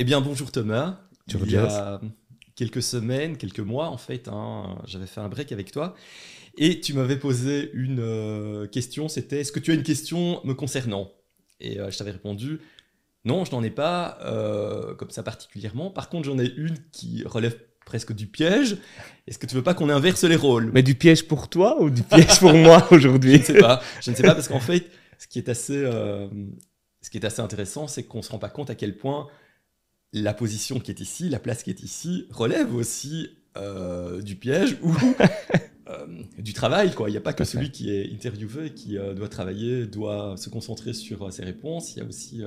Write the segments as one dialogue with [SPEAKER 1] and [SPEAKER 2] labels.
[SPEAKER 1] Eh bien, bonjour Thomas.
[SPEAKER 2] Tu
[SPEAKER 1] Il y a quelques semaines, quelques mois en fait, hein, j'avais fait un break avec toi et tu m'avais posé une euh, question. C'était est-ce que tu as une question me concernant? Et euh, je t'avais répondu non, je n'en ai pas euh, comme ça particulièrement. Par contre, j'en ai une qui relève presque du piège. Est-ce que tu veux pas qu'on inverse les rôles?
[SPEAKER 2] Mais du piège pour toi ou du piège pour moi
[SPEAKER 1] Je
[SPEAKER 2] aujourd'hui
[SPEAKER 1] ne sais pas. Je ne sais pas parce qu'en fait, ce qui est assez, ce qui est assez intéressant, c'est qu'on se rend pas compte à quel point la position qui est ici, la place qui est ici, relève aussi euh, du piège ou euh, du travail. Quoi. Il n'y a pas que celui qui est interviewé qui euh, doit travailler, doit se concentrer sur ses réponses. Il y a aussi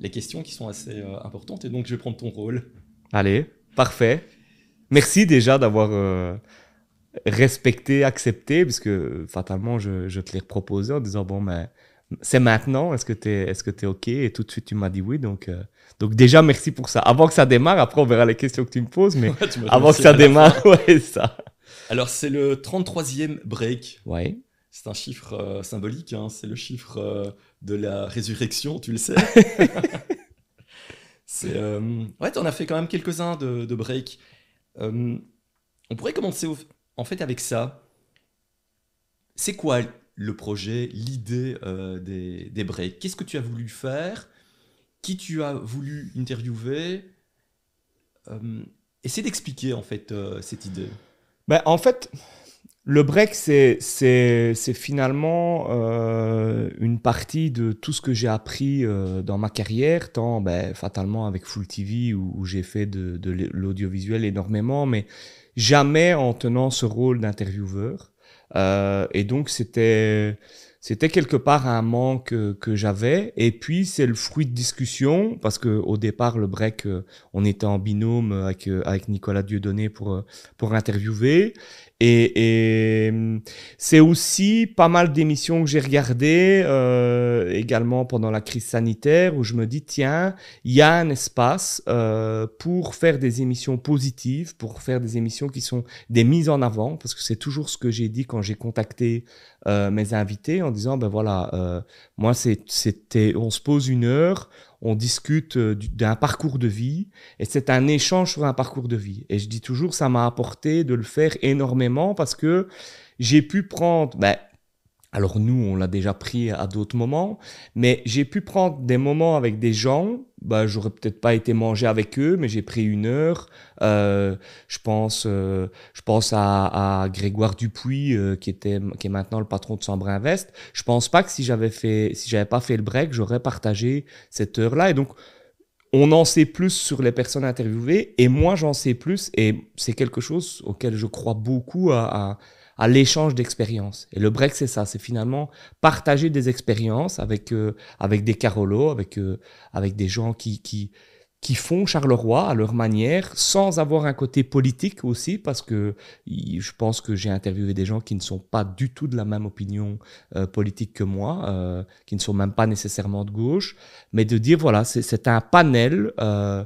[SPEAKER 1] les questions qui sont assez importantes. Et donc, je vais prendre ton rôle.
[SPEAKER 2] Allez, parfait. Merci déjà d'avoir respecté, accepté, parce que fatalement, je, je te l'ai proposé en disant, bon, ben, c'est maintenant, est-ce que tu es, que t'es OK? Et tout de suite, tu m'as dit oui. Donc, donc déjà, merci pour ça. Avant que ça démarre, après, on verra les questions que tu me poses, mais
[SPEAKER 1] me
[SPEAKER 2] avant que ça démarre, ouais, ça.
[SPEAKER 1] Alors, c'est le 33e break.
[SPEAKER 2] Ouais.
[SPEAKER 1] C'est un chiffre euh, symbolique, hein, c'est le chiffre euh, de la résurrection, tu le sais. c'est, euh, Ouais, t'en as fait quand même quelques-uns de, de breaks. Euh, on pourrait commencer au- en fait avec ça. C'est quoi le projet, l'idée des, des breaks? Qu'est-ce que tu as voulu faire? Qui tu as voulu interviewer euh, Essaie d'expliquer en fait euh, cette idée.
[SPEAKER 2] Ben, en fait, le break, c'est, finalement euh, une partie de tout ce que j'ai appris euh, dans ma carrière, tant ben, fatalement avec Full TV où, j'ai fait de, l'audiovisuel énormément, mais jamais en tenant ce rôle d'intervieweur. Et donc, c'était, c'était quelque part un manque que, que j'avais. Et puis, c'est le fruit de discussion, parce que au départ, le break, euh, on était en binôme avec, euh, Nicolas Dieudonné pour, euh, pour interviewer. Et, et c'est aussi pas mal d'émissions que j'ai regardées euh, également pendant la crise sanitaire où je me dis tiens il y a un espace euh, pour faire des émissions positives pour faire des émissions qui sont des mises en avant parce que c'est toujours ce que j'ai dit quand j'ai contacté euh, mes invités en disant ben voilà euh, moi c'était on se pose une heure on discute euh, du- d'un parcours de vie et c'est un échange sur un parcours de vie. Et je dis toujours, ça m'a apporté de le faire énormément parce que j'ai pu prendre, ben, alors nous, on l'a déjà pris à d'autres moments, mais j'ai pu prendre des moments avec des gens, ben, j'aurais peut-être pas été manger avec eux, mais j'ai pris une heure. Euh, je pense, euh, je pense à, Grégoire Dupuis, euh, qui était, qui est maintenant le patron de Sambre Invest. Je pense pas que si j'avais fait, si j'avais pas fait le break, j'aurais partagé cette heure-là. Et donc, on en sait plus sur les personnes interviewées et moi j'en sais plus et c'est quelque chose auquel je crois beaucoup à, à l'échange d'expériences. Et le break c'est ça, c'est finalement partager des expériences avec, euh, avec des Carolos, avec, euh, avec des gens qui, qui, qui font Charleroi à leur manière sans avoir un côté politique aussi parce que je pense que j'ai interviewé des gens qui ne sont pas du tout de la même opinion euh, politique que moi, euh, qui ne sont même pas nécessairement de gauche mais de dire voilà, c'est un panel euh,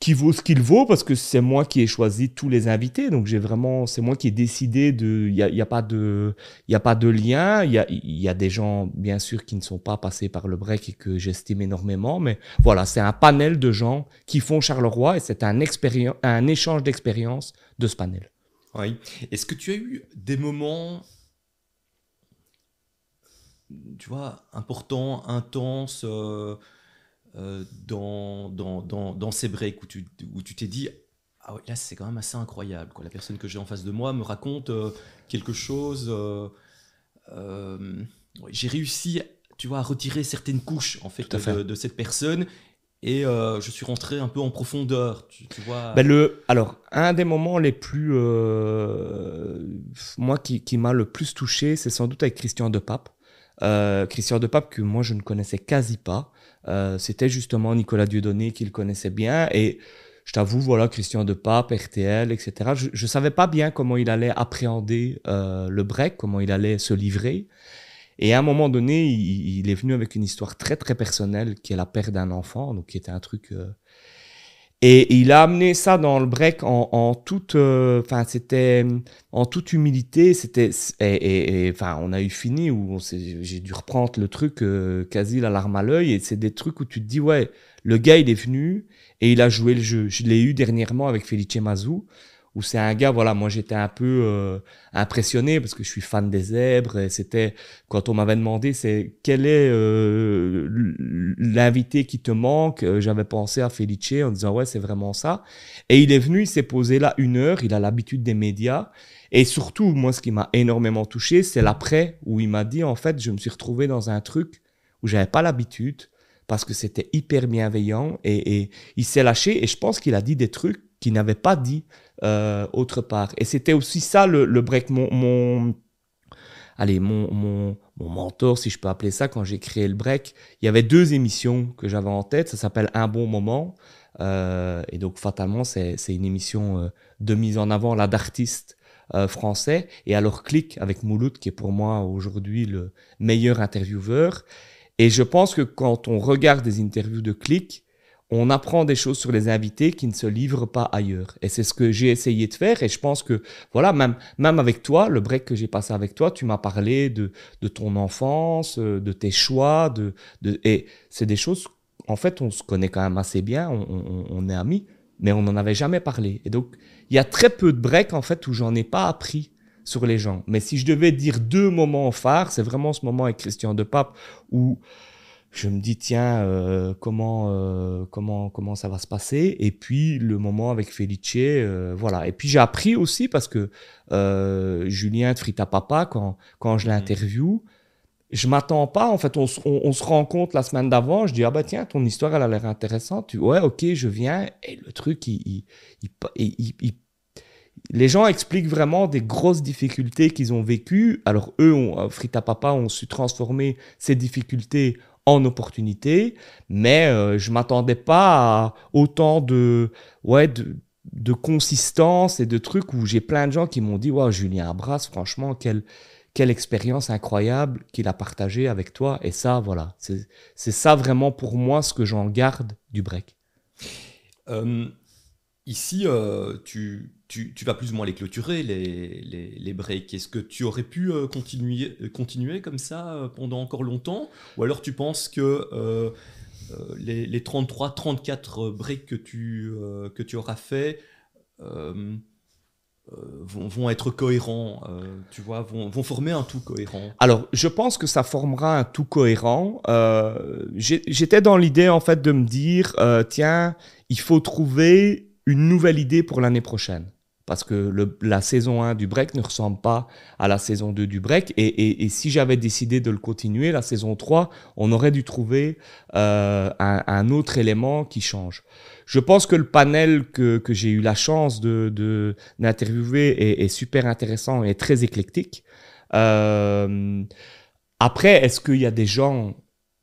[SPEAKER 2] qui vaut ce qu'il vaut parce que c'est moi qui ai choisi tous les invités, donc j'ai vraiment, c'est moi qui ai décidé de, il y a, pas de, il y a pas de lien, il y a, il y a des gens bien sûr qui ne sont pas passés par le break et que j'estime énormément, mais voilà, c'est un panel de gens qui font Charleroi et c'est un expérien- un échange d'expériences de ce panel.
[SPEAKER 1] Oui. Est-ce que tu as eu des moments, tu vois, importants, intenses euh, dans, dans, dans, dans ces breaks où tu où tu t'es dit, ah ouais, là c'est quand même assez incroyable. Quoi. La personne que j'ai en face de moi me raconte euh, quelque chose. euh, euh, j'ai réussi, tu vois, à retirer certaines couches en fait. De, de cette personne. Et euh, je suis rentré un peu en profondeur, tu, tu vois.
[SPEAKER 2] Ben le, alors, un des moments les plus. euh, moi, qui, qui m'a le plus touché, c'est sans doute avec Christian Depape. Euh, Christian Depape, que moi, je ne connaissais quasi pas. Euh, C'était justement Nicolas Dieudonné qui le connaissait bien. Et je t'avoue, voilà, Christian Depape, RTL, etc. Je ne savais pas bien comment il allait appréhender euh, le break, comment il allait se livrer. Et à un moment donné, il, il est venu avec une histoire très, très personnelle, qui est la perte d'un enfant, donc qui était un truc. euh, Et, il a amené ça dans le break en, toute, euh, enfin c'était en toute humilité. C'était et, enfin on a eu fini où j'ai dû reprendre le truc euh, quasi la larme à l'œil. Et c'est des trucs où tu te dis ouais, le gars il est venu et il a joué le jeu. Je l'ai eu dernièrement avec Felice Mazou où c'est un gars, voilà, moi j'étais un peu euh, impressionné parce que je suis fan des zèbres. Et c'était quand on m'avait demandé c'est quel est euh, l'invité qui te manque, euh, j'avais pensé à Felice en disant ouais c'est vraiment ça. Et il est venu, il s'est posé là une heure, il a l'habitude des médias. Et surtout, moi ce qui m'a énormément touché, c'est l'après où il m'a dit en fait je me suis retrouvé dans un truc où j'avais pas l'habitude parce que c'était hyper bienveillant et, et il s'est lâché et je pense qu'il a dit des trucs qu'il n'avait pas dit euh, autre part. Et c'était aussi ça le, break. Mon, mon, allez, mon, mon, mentor, si je peux appeler ça, quand j'ai créé le break, il y avait deux émissions que j'avais en tête. Ça s'appelle Un bon moment. Euh, et donc, fatalement, c'est une émission euh, de mise en avant là d'artistes français. Et alors, Click avec Mouloud, qui est pour moi aujourd'hui le meilleur intervieweur. Et je pense que quand on regarde des interviews de Click, on apprend des choses sur les invités qui ne se livrent pas ailleurs. Et c'est ce que j'ai essayé de faire. Et je pense que, voilà, même, même avec toi, le break que j'ai passé avec toi, tu m'as parlé de, de ton enfance, euh, de tes choix. De, de et c'est des choses, en fait, on se connaît quand même assez bien, on, est amis, mais on n'en avait jamais parlé. Et donc, il y a très peu de breaks, en fait, où j'en ai pas appris sur les gens. Mais si je devais dire deux moments phares, c'est vraiment ce moment avec Christian de Pape où je me dis tiens euh, comment euh, comment comment ça va se passer? Et puis le moment avec Felice euh, voilà. Et puis j'ai appris aussi parce que Julien de Frita Papa quand quand je l'interview je m'attends pas en fait on, on, se rend compte la semaine d'avant je dis ah bah tiens ton histoire elle a l'air intéressante. Tu ouais ok je viens. Et le truc il, il, les gens expliquent vraiment des grosses difficultés qu'ils ont vécues. Alors eux, Frita Papa, ont su transformer ces difficultés en opportunité, mais euh, je m'attendais pas à autant de, ouais, de, de, consistance et de trucs où j'ai plein de gens qui m'ont dit Waouh, Julien Abras, franchement, quelle, quelle expérience incroyable qu'il a partagée avec toi. Et ça, voilà, c'est ça vraiment pour moi ce que j'en garde du break.
[SPEAKER 1] Euh, ici, euh, tu, tu, vas plus ou moins les clôturer, les, les, breaks. Est-ce que tu aurais pu euh, continuer, euh, continuer comme ça euh, pendant encore longtemps? Ou alors tu penses que les, les, 33, 34 breaks que tu, que tu auras fait vont, être cohérents, tu vois, vont, vont, former un tout cohérent?
[SPEAKER 2] Alors, je pense que ça formera un tout cohérent. J'étais dans l'idée, en fait, de me dire, tiens, il faut trouver une nouvelle idée pour l'année prochaine parce que la saison 1 du break ne ressemble pas à la saison 2 du break. Et, si j'avais décidé de le continuer, la saison 3, on aurait dû trouver euh, un, autre élément qui change. Je pense que le panel que, j'ai eu la chance de, d'interviewer est, super intéressant et très éclectique. Euh, après, est-ce qu'il y a des gens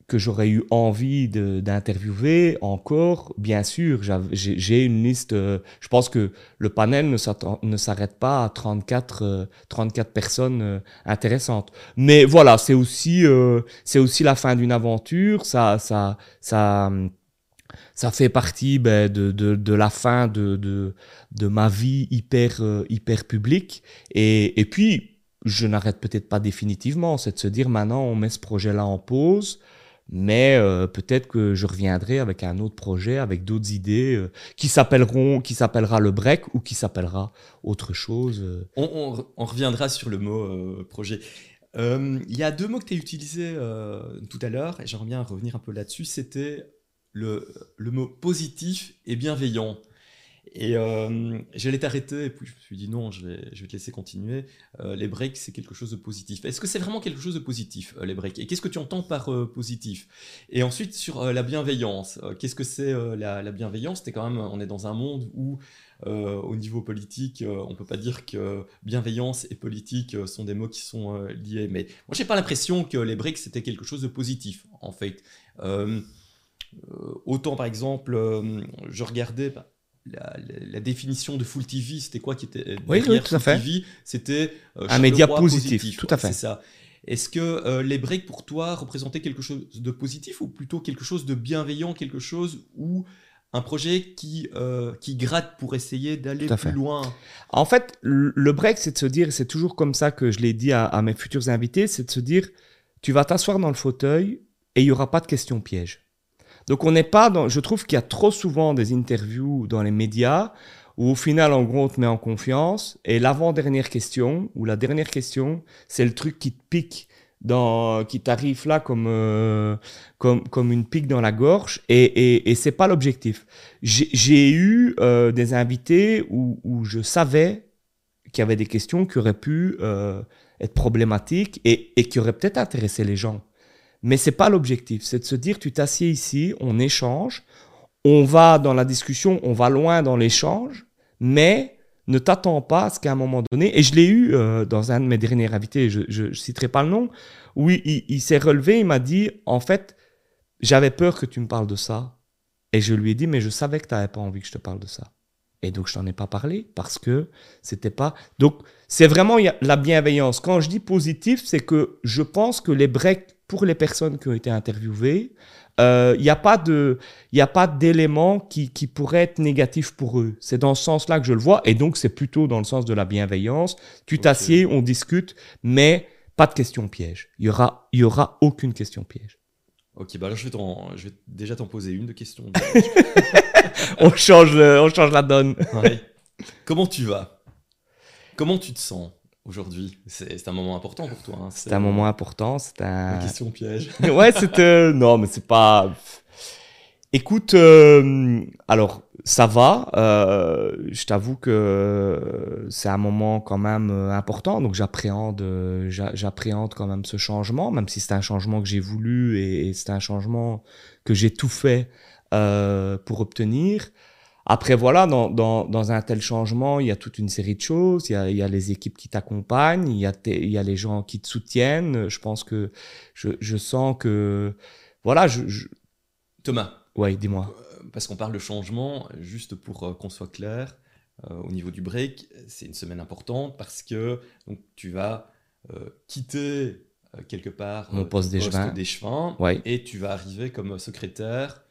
[SPEAKER 2] que j'aurais eu envie d'interviewer encore, bien sûr, j'ai une liste, euh, je pense que le panel ne s'arrête pas à 34, 34 euh, personnes euh, intéressantes. Mais voilà, c'est aussi, c'est aussi la fin d'une aventure, ça, ça, ça, ça fait partie ben, de, de, de, la fin de, de, de ma vie hyper, hyper publique. Et, et puis, je n'arrête peut-être pas définitivement, c'est de se dire maintenant on met ce projet-là en pause, mais euh, peut-être que je reviendrai avec un autre projet, avec d'autres idées euh, qui s'appelleront, qui s'appellera le break ou qui s'appellera autre chose. Euh.
[SPEAKER 1] On, reviendra sur le mot projet. Il y a deux mots que tu as utilisés tout à l'heure et j'aimerais bien revenir un peu là-dessus. C'était le, le mot positif et bienveillant. Et euh, j'allais t'arrêter, et puis je me suis dit non, je vais, je vais te laisser continuer. Euh, les breaks, c'est quelque chose de positif. Est-ce que c'est vraiment quelque chose de positif, euh, les breaks? Et qu'est-ce que tu entends par positif? Et ensuite, sur la bienveillance, qu'est-ce que c'est la, la, bienveillance? C'est quand même, on est dans un monde où, au niveau politique, on peut pas dire que bienveillance et politique sont des mots qui sont liés. Mais moi, j'ai pas l'impression que les breaks, c'était quelque chose de positif, en fait. autant, par exemple, je regardais... Bah, la, définition de Full TV, c'était quoi qui était
[SPEAKER 2] euh, oui, oui, tout à fait.
[SPEAKER 1] C'était
[SPEAKER 2] euh, un média positif, tout à fait.
[SPEAKER 1] C'est ça. Est-ce que euh, les breaks pour toi représentaient quelque chose de positif ou plutôt quelque chose de bienveillant, quelque chose où un projet qui, euh, qui gratte pour essayer d'aller plus loin?
[SPEAKER 2] En fait, le break, c'est de se dire, c'est toujours comme ça que je l'ai dit à, mes futurs invités, c'est de se dire, tu vas t'asseoir dans le fauteuil et il n'y aura pas de questions pièges. Donc on n'est pas dans, je trouve qu'il y a trop souvent des interviews dans les médias où au final, en gros, on te met en confiance et l'avant-dernière question ou la dernière question, c'est le truc qui te pique dans, qui t'arrive là comme, euh, comme, comme une pique dans la gorge et, et, et c'est pas l'objectif. J'ai eu euh, des invités où, où, je savais qu'il y avait des questions qui auraient pu euh, être problématiques et, et qui auraient peut-être intéressé les gens. Mais c'est pas l'objectif, c'est de se dire tu t'assieds ici, on échange, on va dans la discussion, on va loin dans l'échange, mais ne t'attends pas à ce qu'à un moment donné, et je l'ai eu euh, dans un de mes derniers invités, je ne citerai pas le nom, où il, s'est relevé, il m'a dit, en fait, j'avais peur que tu me parles de ça. Et je lui ai dit, mais je savais que tu n'avais pas envie que je te parle de ça. Et donc, je t'en ai pas parlé parce que c'était pas. Donc, c'est vraiment la bienveillance. Quand je dis positif, c'est que je pense que les breaks pour les personnes qui ont été interviewées, il euh, n'y a pas de, il a pas d'éléments qui, qui pourraient être négatifs pour eux. C'est dans ce sens-là que je le vois, et donc c'est plutôt dans le sens de la bienveillance. Tu t'assieds, on discute, mais pas de question piège. Il y aura, il y aura aucune question piège.
[SPEAKER 1] Ok, bah alors je vais, je vais déjà t'en poser une de questions.
[SPEAKER 2] on change, on change la donne.
[SPEAKER 1] Comment tu vas? Comment tu te sens? Aujourd'hui C'est un moment important pour toi. Hein.
[SPEAKER 2] C'est un moment important. C'est un.
[SPEAKER 1] Une question piège.
[SPEAKER 2] ouais, c'était. Non, mais c'est pas. Écoute, euh, alors ça va. Euh, je t'avoue que c'est un moment quand même euh, important, donc j'appréhende, j'appréhende quand même ce changement, même si c'est un changement que j'ai voulu et, et c'est un changement que j'ai tout fait pour obtenir. Après, voilà, dans, dans, dans, un tel changement, il y a toute une série de choses. Il y a, il y a les équipes qui t'accompagnent, il, y a il y a les gens qui te soutiennent. Je pense que je, je sens que. Voilà, je.
[SPEAKER 1] Thomas.
[SPEAKER 2] Oui, dis-moi.
[SPEAKER 1] Euh, parce qu'on parle de changement, juste pour euh, qu'on soit clair, euh, au niveau du break, c'est une semaine importante parce que donc, tu vas quitter quelque part
[SPEAKER 2] mon poste
[SPEAKER 1] d'échevin
[SPEAKER 2] ouais.
[SPEAKER 1] et tu vas arriver comme secrétaire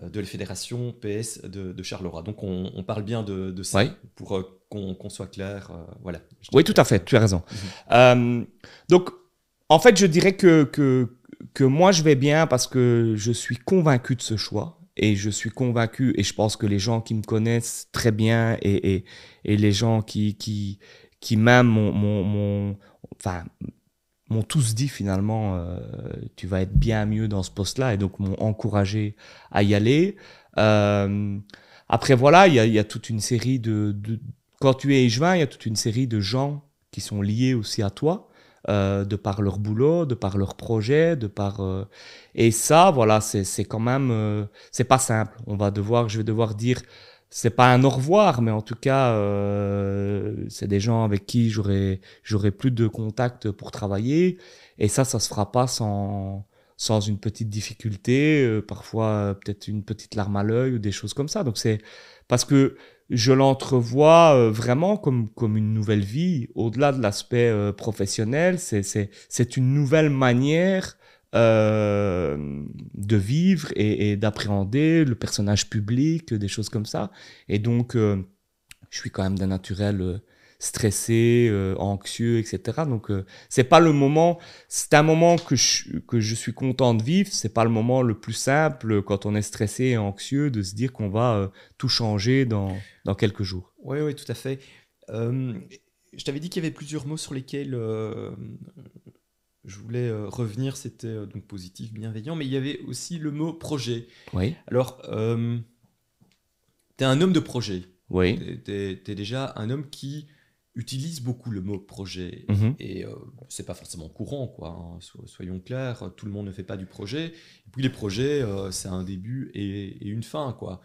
[SPEAKER 1] de la fédération PS de, Charleroi. Donc on, parle bien de, ça pour euh, qu'on soit clair. Euh, voilà.
[SPEAKER 2] Oui, tout à fait, tu as raison. Mhm. donc en fait, je dirais que, que, que, moi je vais bien parce que je suis convaincu de ce choix. Et je suis convaincu, et je pense que les gens qui me connaissent très bien et, et, et les gens qui, qui, qui m'aiment mon, mon, enfin, m'ont tous dit finalement euh, tu vas être bien mieux dans ce poste-là et donc m'ont encouragé à y aller. Euh, après voilà, il y a, toute une série de, quand tu es échevin, il y a toute une série de gens qui sont liés aussi à toi. Euh, de par leur boulot, de par leur projet, de par et ça voilà c'est quand même c'est pas simple. On va devoir je vais devoir dire c'est pas un au revoir, mais en tout cas, euh, c'est des gens avec qui j'aurai j'aurai plus de contact pour travailler. Et ça, ça se fera pas sans sans une petite difficulté, euh, parfois euh, peut-être une petite larme à l'œil ou des choses comme ça. Donc c'est parce que je l'entrevois euh, vraiment comme comme une nouvelle vie, au-delà de l'aspect professionnel. C'est c'est c'est une nouvelle manière euh, de vivre et, d'appréhender le personnage public, des choses comme ça. Et donc, euh, je suis quand même d'un naturel euh, stressé, anxieux, etc. Donc, c'est pas le moment. C'est un moment que je, que je suis content de vivre. C'est pas le moment le plus simple quand on est stressé et anxieux de se dire qu'on va tout changer dans, dans quelques jours.
[SPEAKER 1] Oui, oui, tout à fait. je t'avais dit qu'il y avait plusieurs mots sur lesquels je voulais euh, revenir, c'était euh, donc positif, bienveillant, mais il y avait aussi le mot projet.
[SPEAKER 2] Oui.
[SPEAKER 1] Alors, euh, tu es un homme de projet.
[SPEAKER 2] Oui.
[SPEAKER 1] Tu es, déjà un homme qui utilise beaucoup le mot projet.
[SPEAKER 2] Mhm.
[SPEAKER 1] Et c'est pas forcément courant, quoi. Hein, soyons clairs, tout le monde ne fait pas du projet. Et puis les projets, c'est un début et, et, une fin, quoi.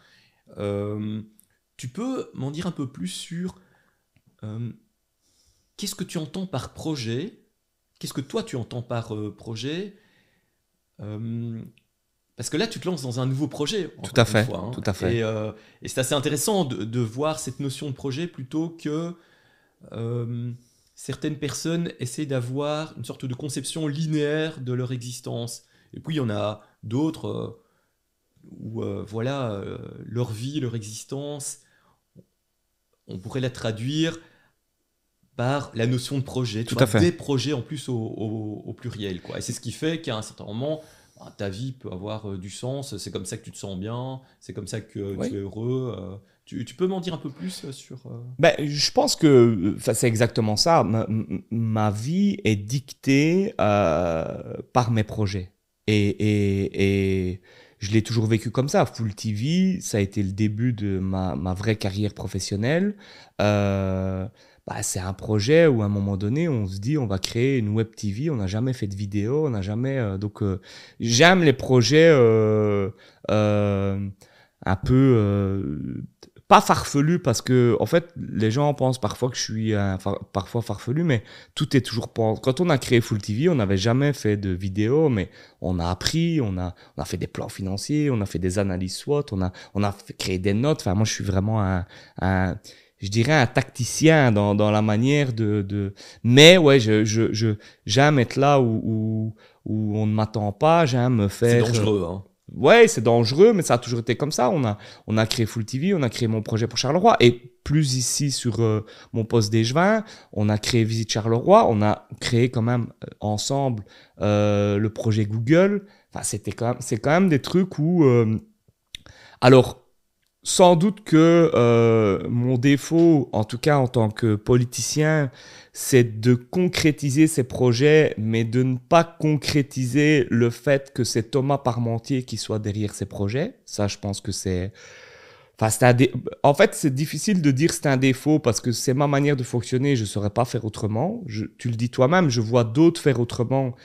[SPEAKER 1] tu peux m'en dire un peu plus sur qu'est-ce que tu entends par projet Qu'est-ce que toi tu entends par euh, projet? Euh, Parce que là, tu te lances dans un nouveau projet.
[SPEAKER 2] Tout à fait. Hein. tout à fait.
[SPEAKER 1] Euh, et, c'est assez intéressant de, voir cette notion de projet plutôt que certaines personnes essaient d'avoir une sorte de conception linéaire de leur existence. Et puis il y en a d'autres où euh, voilà, euh, leur vie, leur existence, on pourrait la traduire par la notion de projet.
[SPEAKER 2] Tout à fait.
[SPEAKER 1] Des projets en plus au, au- au pluriel. Quoi. Et c'est ce qui fait qu'à un certain moment, bah, ta vie peut avoir euh, du sens. C'est comme ça que tu te sens bien. C'est comme ça que
[SPEAKER 2] Oui.
[SPEAKER 1] tu es heureux. euh. tu, tu peux m'en dire un peu plus euh, sur...
[SPEAKER 2] Ben, je pense que c'est exactement ça. Ma, vie est dictée par mes projets. Et, et, et je l'ai toujours vécu comme ça. Full TV, ça a été le début de ma, ma vraie carrière professionnelle. Bah, c'est un projet où à un moment donné, on se dit on va créer une web TV. On n'a jamais fait de vidéo, on n'a jamais. euh, donc, euh, j'aime les projets euh, euh, un peu. pas farfelu parce que en fait les gens pensent parfois que je suis un parfois farfelu mais tout est toujours quand on a créé Full TV on n'avait jamais fait de vidéo mais on a appris on a on a fait des plans financiers on a fait des analyses SWOT on a on a créé des notes enfin moi je suis vraiment un je dirais un tacticien dans, dans la manière de, de mais ouais je je je j'aime être là où où, où on ne m'attend pas j'aime me
[SPEAKER 1] C'est
[SPEAKER 2] faire
[SPEAKER 1] dangereux. Hein.
[SPEAKER 2] Ouais, c'est dangereux, mais ça a toujours été comme ça. On a, on a créé Full TV, on a créé mon projet pour Charleroi. Et plus ici sur euh, mon poste d'échevin, on a créé Visite Charleroi. On a créé quand même euh, ensemble euh, le projet Google. Enfin, c'était quand même, c'est quand même des trucs où. euh, alors, sans doute que euh, mon défaut, en tout cas en tant que politicien, c'est de concrétiser ces projets, mais de ne pas concrétiser le fait que c'est Thomas Parmentier qui soit derrière ces projets. Ça, je pense que c'est... Enfin, dé- En fait, c'est difficile de dire c'est un défaut parce que c'est ma manière de fonctionner, je ne saurais pas faire autrement. Je- Tu le dis toi-même, je vois d'autres faire autrement.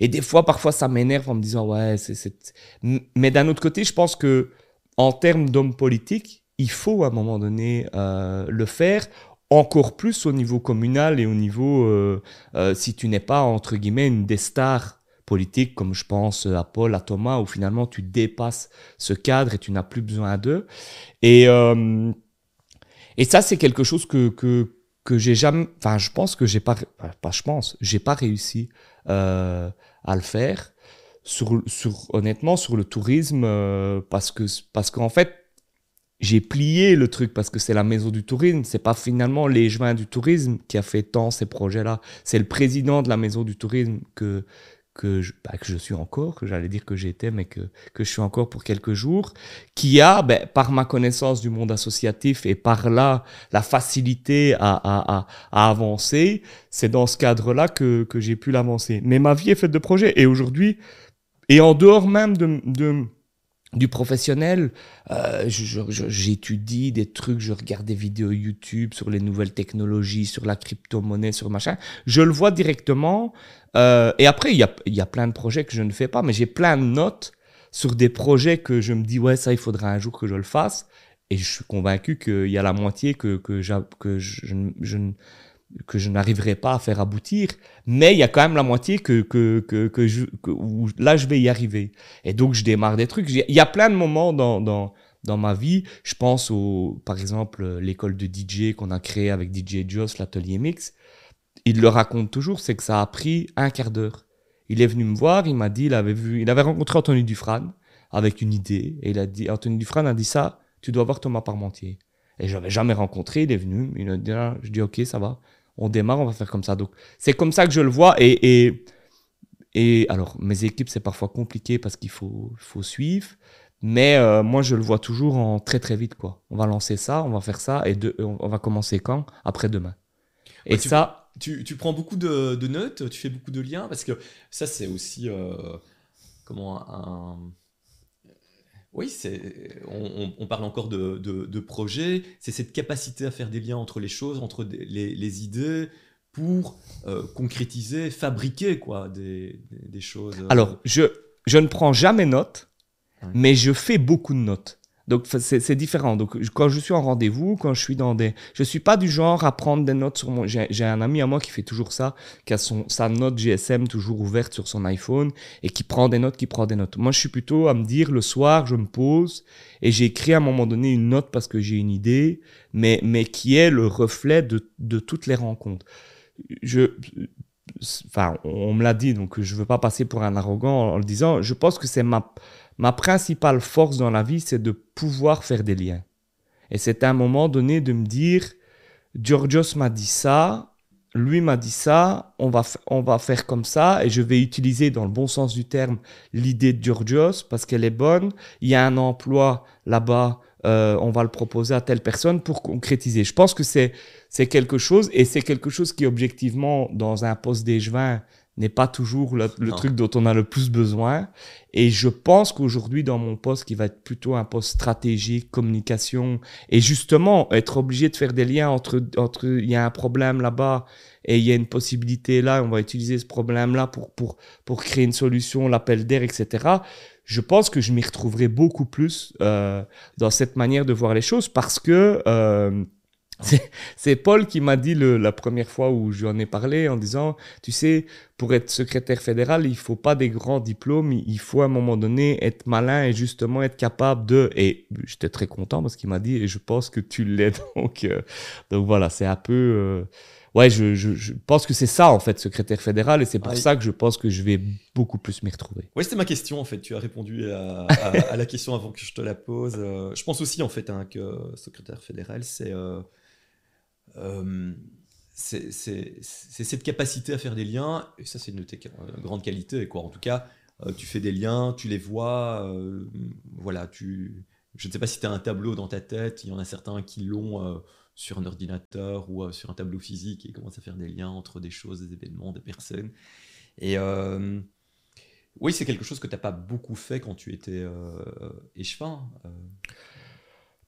[SPEAKER 2] Et des fois, parfois, ça m'énerve en me disant, ouais, c'est- Mais d'un autre côté, je pense que en termes d'homme politique, il faut à un moment donné euh, le faire, encore plus au niveau communal et au niveau, euh, euh, si tu n'es pas, entre guillemets, une des stars politiques, comme je pense à Paul, à Thomas, où finalement tu dépasses ce cadre et tu n'as plus besoin d'eux. Et, et ça, c'est quelque chose que, que, que j'ai jamais, enfin, je pense que j'ai pas, pas je pense, j'ai pas réussi à le faire sur, sur, honnêtement, sur le tourisme, euh, parce que, parce qu'en fait, j'ai plié le truc parce que c'est la maison du tourisme. C'est pas finalement l'échevin du tourisme qui a fait tant ces projets-là. C'est le président de la maison du tourisme que, que, je, bah, que je suis encore, que j'allais dire que j'étais, mais que, que je suis encore pour quelques jours, qui a, ben, par ma connaissance du monde associatif et par là, la facilité à, à, à, à avancer, c'est dans ce cadre-là que, que j'ai pu l'avancer. Mais ma vie est faite de projets. Et aujourd'hui, et en dehors même de, de du professionnel, euh, j'étudie des trucs, je regarde des vidéos YouTube sur les nouvelles technologies, sur la crypto-monnaie, sur machin. Je le vois directement. euh, et après, il y a, y a plein de projets que je ne fais pas, mais j'ai plein de notes sur des projets que je me dis, ouais, ça, il faudra un jour que je le fasse. Et je suis convaincu qu'il y a la moitié que, que, que je, je, je que je n'arriverai pas à faire aboutir, mais il y a quand même la moitié que, que, que, que je, que- où là, je vais y arriver. Et donc, je démarre des trucs. Il y a plein de moments dans, dans, dans ma vie. Je pense au, par exemple, l'école de DJ qu'on a créée avec DJ Joss, l'atelier mix. Il le raconte toujours, c'est que ça a pris un quart d'heure. Il est venu me voir, il m'a dit, il avait vu, il avait rencontré Anthony Dufresne avec une idée, et il a dit, Anthony Dufresne a dit ça, tu dois voir Thomas Parmentier. Et je l'avais jamais rencontré, il est venu, il a dit, ah, je dis, ok, ça va, on démarre, on va faire comme ça. Donc, c'est comme ça que je le vois, et, et, et alors, mes équipes, c'est parfois compliqué parce qu'il faut, faut suivre, mais euh, moi, je le vois toujours en très très vite, quoi. On va lancer ça, on va faire ça, et de, on va commencer quand? Après-demain. Et
[SPEAKER 1] Ouais, tu-
[SPEAKER 2] ça,
[SPEAKER 1] Tu, tu prends beaucoup de, de notes, tu fais beaucoup de liens, parce que ça, c'est aussi. euh, comment un. Oui, c'est, on, parle encore de, de, de projet. C'est cette capacité à faire des liens entre les choses, entre des- les, les idées, pour euh, concrétiser, fabriquer quoi, des, des, des choses.
[SPEAKER 2] Alors, je, je ne prends jamais note,
[SPEAKER 1] Ouais.
[SPEAKER 2] mais je fais beaucoup de notes. Donc, c'est différent. Donc, quand je suis en rendez-vous, quand je suis dans des... Je suis pas du genre à prendre des notes sur mon... J'ai un ami à moi qui fait toujours ça, qui a son, sa note GSM toujours ouverte sur son iPhone et qui prend des notes, qui prend des notes. Moi, je suis plutôt à me dire, le soir, je me pose et j'écris à un moment donné une note parce que j'ai une idée, mais, mais qui est le reflet de, de toutes les rencontres. Je... Enfin, on me l'a dit, donc je veux pas passer pour un arrogant en le disant. Je pense que c'est ma ma principale force dans la vie, c'est de pouvoir faire des liens. Et c'est un moment donné de me dire, Georgios m'a dit ça, lui m'a dit ça, on va, on va faire comme ça, et je vais utiliser dans le bon sens du terme l'idée de Georgios parce qu'elle est bonne. Il y a un emploi là-bas, euh, on va le proposer à telle personne pour concrétiser. Je pense que c'est c'est quelque chose, et c'est quelque chose qui objectivement, dans un poste d'échevin, n'est pas toujours le, truc dont on a le plus besoin. Et je pense qu'aujourd'hui, dans mon poste, qui va être plutôt un poste stratégique, communication, et justement être obligé de faire des liens entre, entre il y a un problème là-bas et il y a une possibilité là, on va utiliser ce problème-là pour, pour, pour créer une solution, l'appel d'air, etc. Je pense que je m'y retrouverai beaucoup plus euh, dans cette manière de voir les choses parce que euh, c'est Paul qui m'a dit le, la première fois où je lui en ai parlé en disant, tu sais, pour être secrétaire fédéral, il faut pas des grands diplômes, il faut à un moment donné être malin et justement être capable de... Et j'étais très content parce qu'il m'a dit, et je pense que tu l'es. Donc, euh, donc voilà, c'est un peu... Euh, ouais, je, je, je, pense que c'est ça en fait, secrétaire fédéral, et c'est pour ça que je pense que je vais beaucoup plus m'y retrouver.
[SPEAKER 1] Ouais, c'était ma question en fait. Tu as répondu à, à, la question avant que je te la pose. Euh, je pense aussi en fait hein, que secrétaire fédéral, c'est euh, c'est cette capacité à faire des liens, et ça c'est une, grande qualité, quoi. En tout cas, euh, tu fais des liens, tu les vois, euh, voilà, tu... Je ne sais pas si tu as un tableau dans ta tête, il y en a certains qui l'ont sur un ordinateur ou sur un tableau physique et commencent à faire des liens entre des choses, des événements, des personnes. Et oui, c'est quelque chose que tu n'as pas beaucoup fait quand tu étais échevin.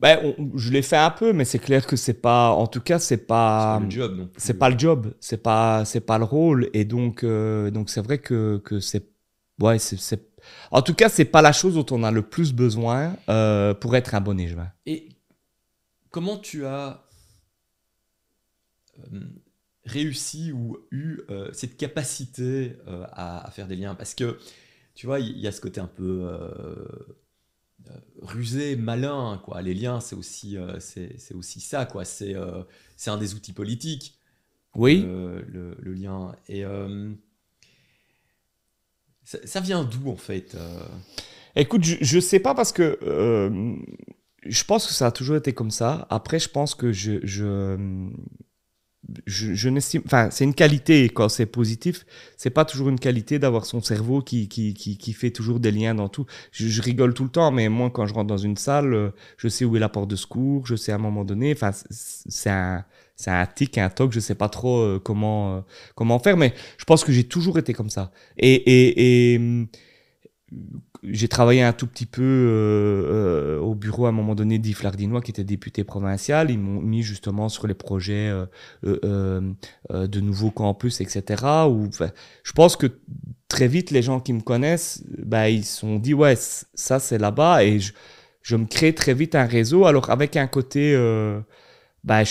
[SPEAKER 2] Ben, je l'ai fait un peu, mais c'est clair que c'est pas. En tout cas, c'est pas.
[SPEAKER 1] C'est pas le job,
[SPEAKER 2] C'est pas le job, c'est pas, c'est pas le rôle, et donc, euh, donc c'est vrai que que c'est, ouais, c'est, en tout cas, c'est pas la chose dont on a le plus besoin euh, pour être un bon échevin.
[SPEAKER 1] Et comment tu as euh, réussi ou eu cette capacité à, à, faire des liens? Parce que tu vois, il y, a ce côté un peu rusé, malin, quoi. Les liens, c'est aussi, euh, c'est aussi ça, quoi. C'est euh, c'est un des outils politiques.
[SPEAKER 2] Oui.
[SPEAKER 1] le, le, lien. Et ça, vient d'où, en fait
[SPEAKER 2] Écoute, je, je sais pas parce que je pense que ça a toujours été comme ça. Après, je pense que je, je je, n'estime, enfin, c'est une qualité quand c'est positif. C'est pas toujours une qualité d'avoir son cerveau qui, qui, qui, qui, fait toujours des liens dans tout. Je, rigole tout le temps, mais moi, quand je rentre dans une salle, euh, je sais où est la porte de secours, je sais à un moment donné. Enfin, c'est un, c'est un tic, un toc, je sais pas trop euh, comment, euh, comment faire, mais je pense que j'ai toujours été comme ça. Et, et, et j'ai travaillé un tout petit peu euh, euh, au bureau à un moment donné d'Yves Lardinois, qui était député provincial. Ils m'ont mis justement sur les projets euh, euh, euh de nouveaux campus, etc. Où, je pense que très vite, les gens qui me connaissent, bah, ils se sont dit, ouais, ça c'est là-bas. Et je, je, me crée très vite un réseau. Alors avec un côté bah,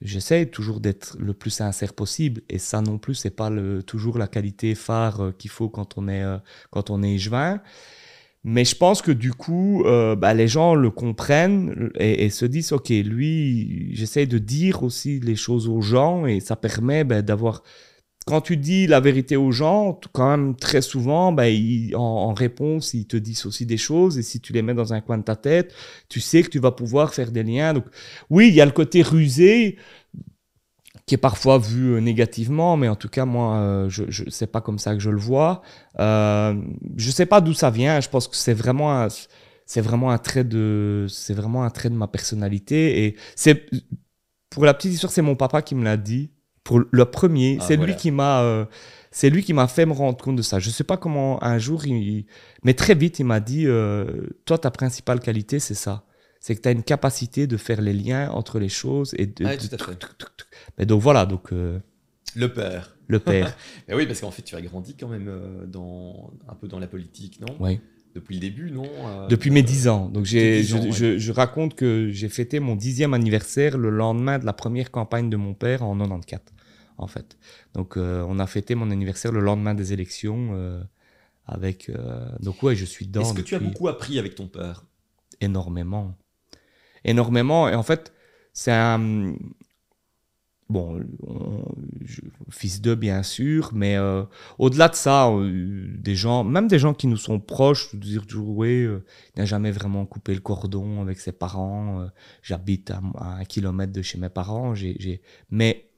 [SPEAKER 2] j'essaie toujours d'être le plus sincère possible. Et ça non plus, c'est pas le, toujours la qualité phare euh, qu'il faut quand on est, euh, quand on est échevin. Mais je pense que du coup, euh, bah, les gens le comprennent et, et se disent, OK, lui, j'essaie de dire aussi les choses aux gens et ça permet bah, d'avoir quand tu dis la vérité aux gens, quand même très souvent, ben, en, réponse, ils te disent aussi des choses. Et si tu les mets dans un coin de ta tête, tu sais que tu vas pouvoir faire des liens. Donc, oui, il y a le côté rusé qui est parfois vu euh, négativement, mais en tout cas, moi, euh, je, je c'est pas comme ça que je le vois. Euh, je sais pas d'où ça vient. Je pense que c'est vraiment, c'est vraiment un trait de, c'est vraiment un trait de ma personnalité. Et c'est, pour la petite histoire, c'est mon papa qui me l'a dit pour le premier. Ah, c'est lui qui m'a, euh, c'est lui qui m'a fait me rendre compte de ça. Je sais pas comment un jour, il, mais très vite, il m'a dit, euh, toi, ta principale qualité, c'est ça. C'est que tu as une capacité de faire les liens entre les choses et de.
[SPEAKER 1] Ah, tout à fait.
[SPEAKER 2] Mais donc voilà, donc. Euh,
[SPEAKER 1] le père.
[SPEAKER 2] Le père.
[SPEAKER 1] mais oui, parce qu'en fait, tu as grandi quand même dans un peu dans la politique, non?
[SPEAKER 2] Oui.
[SPEAKER 1] Depuis le début, non
[SPEAKER 2] Depuis mes 10 ans. Donc j'ai, je, je, je, raconte que j'ai fêté mon dixième anniversaire le lendemain de la première campagne de mon père en 94 en fait. Donc, euh, on a fêté mon anniversaire le lendemain des élections euh, avec. Euh, donc, ouais, je suis dedans.
[SPEAKER 1] Est-ce que tu as beaucoup appris avec ton père?
[SPEAKER 2] Énormément. Énormément. Et en fait, c'est un. bon, fils d'eux bien sûr, mais euh, au-delà de ça, euh, des gens, même des gens qui nous sont proches, dire toujours oui, euh, il n'a jamais vraiment coupé le cordon avec ses parents. J'habite à, un kilomètre de chez mes parents, j'ai, mais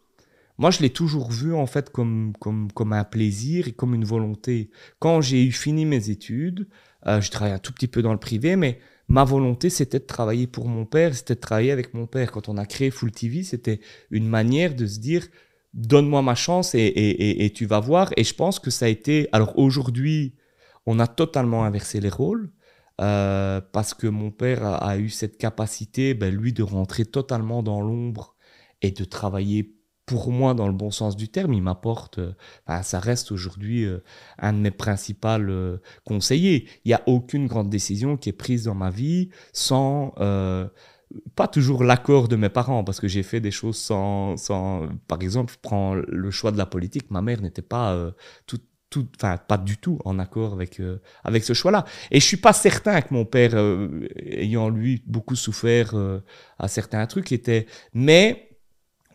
[SPEAKER 2] moi je l'ai toujours vu en fait comme, comme, comme un plaisir et comme une volonté. Quand j'ai eu fini mes études, je travaillais un tout petit peu dans le privé, mais ma volonté, c'était de travailler pour mon père, c'était de travailler avec mon père. Quand on a créé Full TV, c'était une manière de se dire, donne-moi ma chance et, tu vas voir. Et je pense que ça a été... Alors aujourd'hui, on a totalement inversé les rôles. Euh, parce que mon père a, eu cette capacité, ben, lui, de rentrer totalement dans l'ombre et de travailler pour moi, dans le bon sens du terme, il m'apporte, euh, ça reste aujourd'hui euh, un de mes principaux euh, conseillers. Il n'y a aucune grande décision qui est prise dans ma vie sans, pas toujours l'accord de mes parents, parce que j'ai fait des choses sans, sans, par exemple, je prends le choix de la politique, ma mère n'était pas tout, tout, enfin, pas du tout en accord avec, avec ce choix-là. Et je suis pas certain que mon père, ayant lui beaucoup souffert à certains trucs, était, mais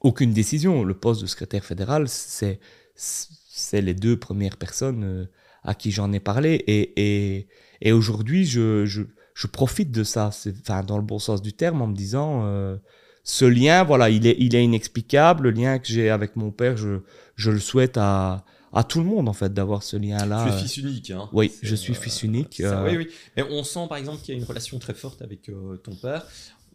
[SPEAKER 2] aucune décision. Le poste de secrétaire fédéral, c'est c'est les deux premières personnes euh, à qui j'en ai parlé. Et, et, et aujourd'hui, je, je, je, profite de ça, enfin, dans le bon sens du terme, en me disant, euh, ce lien, voilà, il est, il est inexplicable. Le lien que j'ai avec mon père, je, je le souhaite à, à tout le monde, en fait, d'avoir ce lien-là.
[SPEAKER 1] Tu es fils unique. Hein.
[SPEAKER 2] Oui, je suis fils unique.
[SPEAKER 1] Euh, oui, oui. Et on sent, par exemple, qu'il y a une relation très forte avec ton père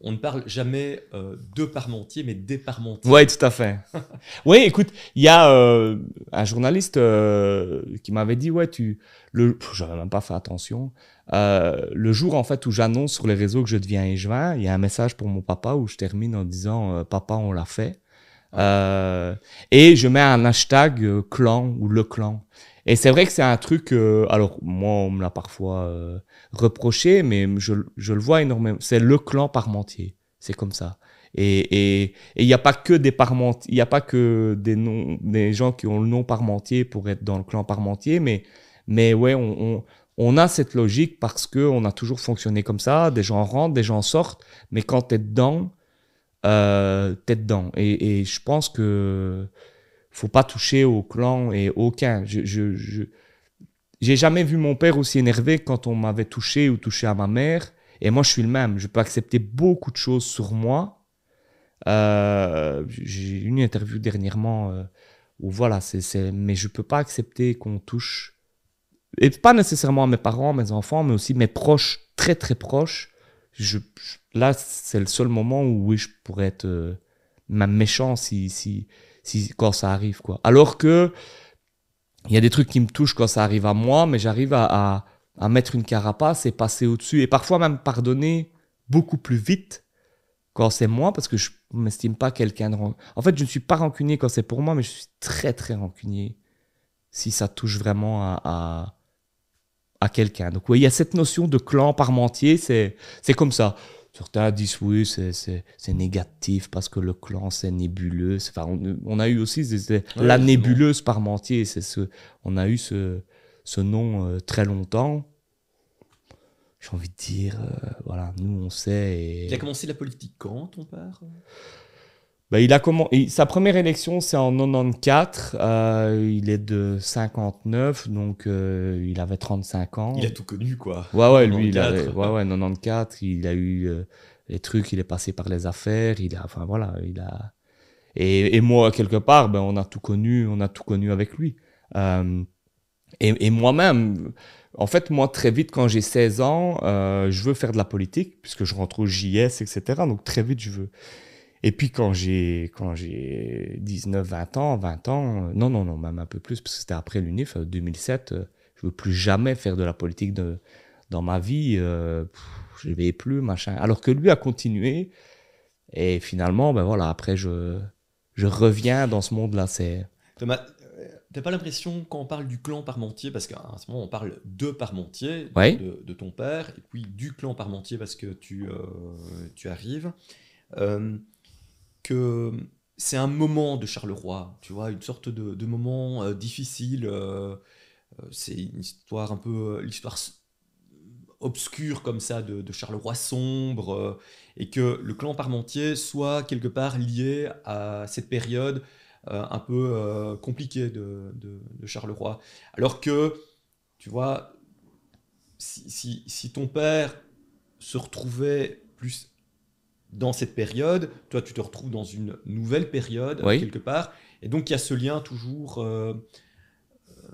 [SPEAKER 1] on ne parle jamais euh, de Parmentier, mais des Parmentiers.
[SPEAKER 2] Oui, tout à fait. oui, écoute, il y a euh, un journaliste euh, qui m'avait dit, ouais, tu, le, j'avais même pas fait attention. le jour en fait où j'annonce sur les réseaux que je deviens échevin, il y a un message pour mon papa où je termine en disant, papa, on l'a fait. et je mets un hashtag clan ou le clan. Et c'est vrai que c'est un truc. alors moi, on me l'a parfois reproché, mais je, je le vois énormément. C'est le clan Parmentier. C'est comme ça. Et il n'y a pas que des Parmentiers, il n'y a pas que des, noms, des gens qui ont le nom Parmentier pour être dans le clan Parmentier, mais, mais ouais, on, on, a cette logique parce qu'on a toujours fonctionné comme ça. Des gens rentrent, des gens sortent, mais quand tu es dedans, euh, tu es dedans. Et, et, je pense que faut pas toucher au clan et aucun. je, je j'ai jamais vu mon père aussi énervé quand on m'avait touché ou touché à ma mère. Et moi, je suis le même. Je peux accepter beaucoup de choses sur moi. Euh, j'ai eu une interview dernièrement euh, où voilà, c'est, mais je peux pas accepter qu'on touche, et pas nécessairement à mes parents, mes enfants, mais aussi mes proches, très très proches. Je, là, c'est le seul moment où oui, je pourrais être euh, même méchant si, si, quand ça arrive. Quoi. Alors que il y a des trucs qui me touchent quand ça arrive à moi, mais j'arrive à, à, mettre une carapace et passer au-dessus. Et parfois même pardonner beaucoup plus vite quand c'est moi, parce que je m'estime pas quelqu'un de... En fait, je ne suis pas rancunier quand c'est pour moi, mais je suis très, très rancunier si ça touche vraiment à, à, à quelqu'un. Donc il y a cette notion de clan parmentier, c'est comme ça. Certains disent oui, c'est négatif parce que le clan c'est nébuleux. Enfin, on, a eu aussi la nébuleuse Parmentier. Ce, on a eu ce, ce nom euh, très longtemps. J'ai envie de dire, euh, voilà, nous on sait. Et...
[SPEAKER 1] Il a commencé la politique quand, ton père?
[SPEAKER 2] Bah, il a comment... Sa première élection, c'est en 94. Euh, il est de 59, donc euh, il avait 35 ans.
[SPEAKER 1] Il a tout connu, quoi.
[SPEAKER 2] Ouais, ouais, lui, il avait... ouais, ouais, 94. Il a eu euh, les trucs, il est passé par les affaires. Il a, enfin, voilà, il a. Et, et moi, quelque part, ben, on a tout connu, on a tout connu avec lui. et, et moi-même, en fait, moi, très vite, quand j'ai 16 ans, je veux faire de la politique, puisque je rentre au JS, etc. Donc, très vite, je veux. Et puis quand j'ai quand j'ai 19, 20 ans, 20 ans, euh, non non non, même un peu plus parce que c'était après l'UNIF 2007, euh, je veux plus jamais faire de la politique de, dans ma vie, euh, je ne vais plus machin. Alors que lui a continué et finalement ben voilà, après je je reviens dans ce monde-là, c'est
[SPEAKER 1] Thomas, T'as pas l'impression quand on parle du clan Parmentier, parce qu'à ce moment on parle de Parmentier, de, ton père, et puis du clan Parmentier parce que tu, tu arrives, que c'est un moment de Charleroi, tu vois, une sorte de, moment euh, difficile. Euh, euh, c'est une histoire un peu l'histoire obscur comme ça de, Charleroi sombre, euh, et que le clan Parmentier soit quelque part lié à cette période euh, un peu euh, compliquée de, Charleroi. Alors que, tu vois, si- si ton père se retrouvait plus dans cette période, toi tu te retrouves dans une nouvelle période
[SPEAKER 2] Oui.
[SPEAKER 1] quelque part, et donc il y a ce lien toujours euh, euh,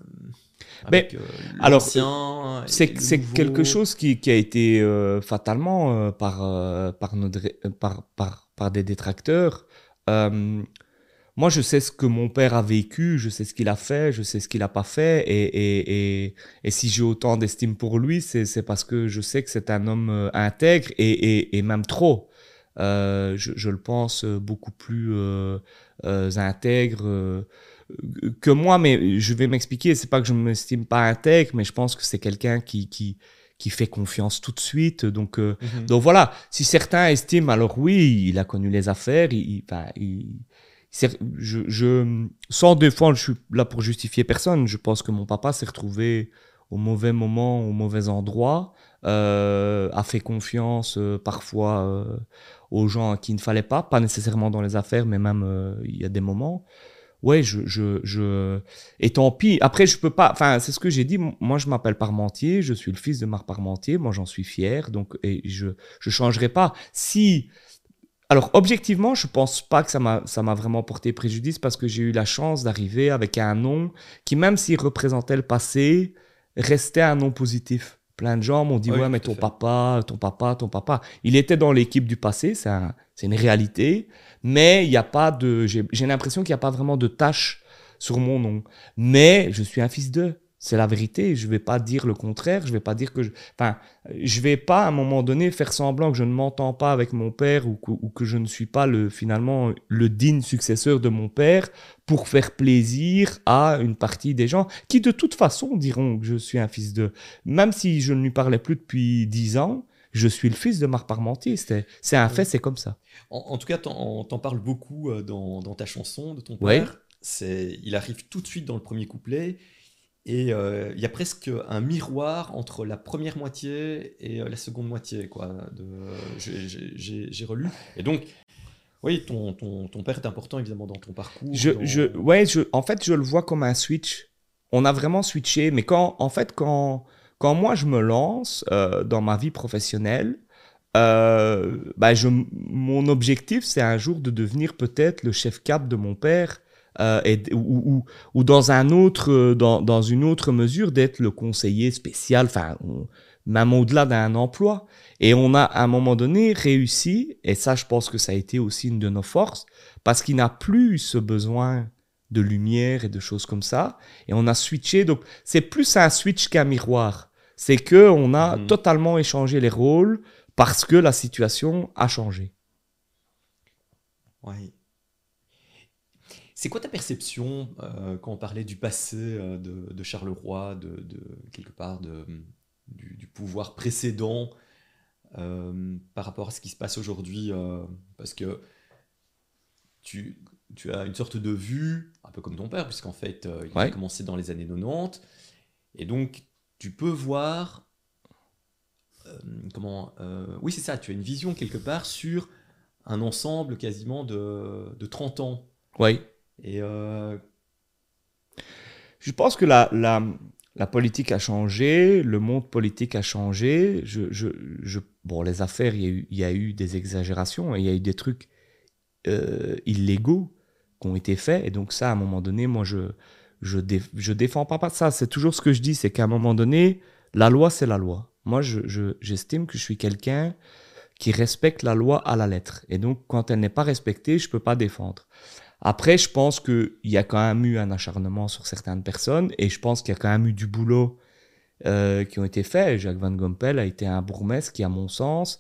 [SPEAKER 2] Mais,
[SPEAKER 1] avec euh,
[SPEAKER 2] alors, C'est quelque chose qui, qui a été fatalement par, par, notre, par, par, par des détracteurs. Moi, je sais ce que mon père a vécu, je sais ce qu'il a fait, je sais ce qu'il n'a pas fait. Et, et, et, et si j'ai autant d'estime pour lui, c'est parce que je sais que c'est un homme intègre et, et, et même trop. Euh, je, je le pense euh, beaucoup plus euh, intègre que moi, mais je vais m'expliquer. C'est pas que je ne m'estime pas intègre, mais je pense que c'est quelqu'un qui, qui, qui fait confiance tout de suite. Donc, euh,
[SPEAKER 1] Mhm.
[SPEAKER 2] donc voilà, si certains estiment, alors oui, il a connu les affaires, il, c'est- je, je, sans défendre, je suis là pour justifier personne. Je pense que mon papa s'est retrouvé au mauvais moment, au mauvais endroit, euh, a fait confiance euh, parfois aux gens qui ne fallait pas, pas nécessairement dans les affaires, mais même euh, il y a des moments. Ouais, je, je, je, et tant pis. Après, je peux pas. Enfin, c'est ce que j'ai dit. Moi, je m'appelle Parmentier. Je suis le fils de Marc Parmentier. Moi, j'en suis fier. Donc, et je, je changerai pas. Si, alors, objectivement, je pense pas que ça m'a vraiment porté préjudice parce que j'ai eu la chance d'arriver avec un nom qui, même s'il représentait le passé, restait un nom positif. Plein de gens m'ont dit
[SPEAKER 1] Oui,
[SPEAKER 2] ouais, mais ton
[SPEAKER 1] fait.
[SPEAKER 2] papa, ton papa, ton papa. Il était dans l'équipe du passé. C'est un, c'est une réalité. Mais il n'y a pas de. J'ai j'ai l'impression qu'il n'y a pas vraiment de tâche sur mon nom. Mais je suis un fils d'eux. C'est la vérité. Je ne vais pas dire le contraire. Je ne vais pas dire que. Je... Enfin, je vais pas à un moment donné faire semblant que je ne m'entends pas avec mon père ou que, ou que je ne suis pas le, finalement le digne successeur de mon père pour faire plaisir à une partie des gens qui de toute façon diront que je suis un fils d'eux. Même si je ne lui parlais plus depuis dix ans, je suis le fils de Marc Parmentier. C'est un fait, c'est comme ça.
[SPEAKER 1] En, en tout cas, t'en t'en parles beaucoup euh, dans, dans ta chanson de ton père. Il arrive tout de suite dans le premier couplet. Et euh, il y a presque un miroir entre la première moitié et euh, la seconde moitié. Quoi, j'ai- relu. Et donc, oui, ton, ton, ton père est important évidemment dans ton parcours.
[SPEAKER 2] Je,
[SPEAKER 1] dans-
[SPEAKER 2] je, ouais, je, en fait, je le vois comme un switch. On a vraiment switché, mais quand, en fait, quand, quand moi je me lance euh, dans ma vie professionnelle, euh, bah, je, mon objectif, c'est un jour de devenir peut-être le chef cap de mon père. Euh, et, ou, ou, ou dans un autre, euh, dans, dans une autre mesure d'être le conseiller spécial, enfin, même au-delà d'un emploi. Et on a à un moment donné réussi, et ça, je pense que ça a été aussi une de nos forces, parce qu'il n'a plus ce besoin de lumière et de choses comme ça. Et on a switché. Donc, c'est plus un switch qu'un miroir. C'est que on a
[SPEAKER 1] Mhm.
[SPEAKER 2] totalement échangé les rôles parce que la situation a changé.
[SPEAKER 1] Ouais. C'est quoi ta perception euh, quand on parlait du passé euh, de, de Charleroi, de, de- quelque part de, du, du pouvoir précédent euh, par rapport à ce qui se passe aujourd'hui Parce que tu, tu as une sorte de vue, un peu comme ton père, puisqu'en fait, il a commencé dans les années 90, et donc tu peux voir comment euh, oui c'est ça tu as une vision quelque part sur un ensemble quasiment de, de 30 ans
[SPEAKER 2] Oui.
[SPEAKER 1] Et euh,
[SPEAKER 2] Je pense que la, la, politique a changé, le monde politique a changé. Je, je, je, bon, les affaires, il y, a eu, il y a eu des exagérations, il y a eu des trucs euh, illégaux qui ont été faits. Et donc ça, à un moment donné, moi, je je, dé- je défends pas, ça. C'est toujours ce que je dis, c'est qu'à un moment donné, la loi, c'est la loi. Moi, je, je- j'estime que je suis quelqu'un qui respecte la loi à la lettre. Et donc, quand elle n'est pas respectée, je peux pas défendre. Après, je pense qu'il y a quand même eu un acharnement sur certaines personnes et je pense qu'il y a quand même eu du boulot euh, qui ont été faits. Jacques Van Gompel a été un bourgmestre qui, à mon sens,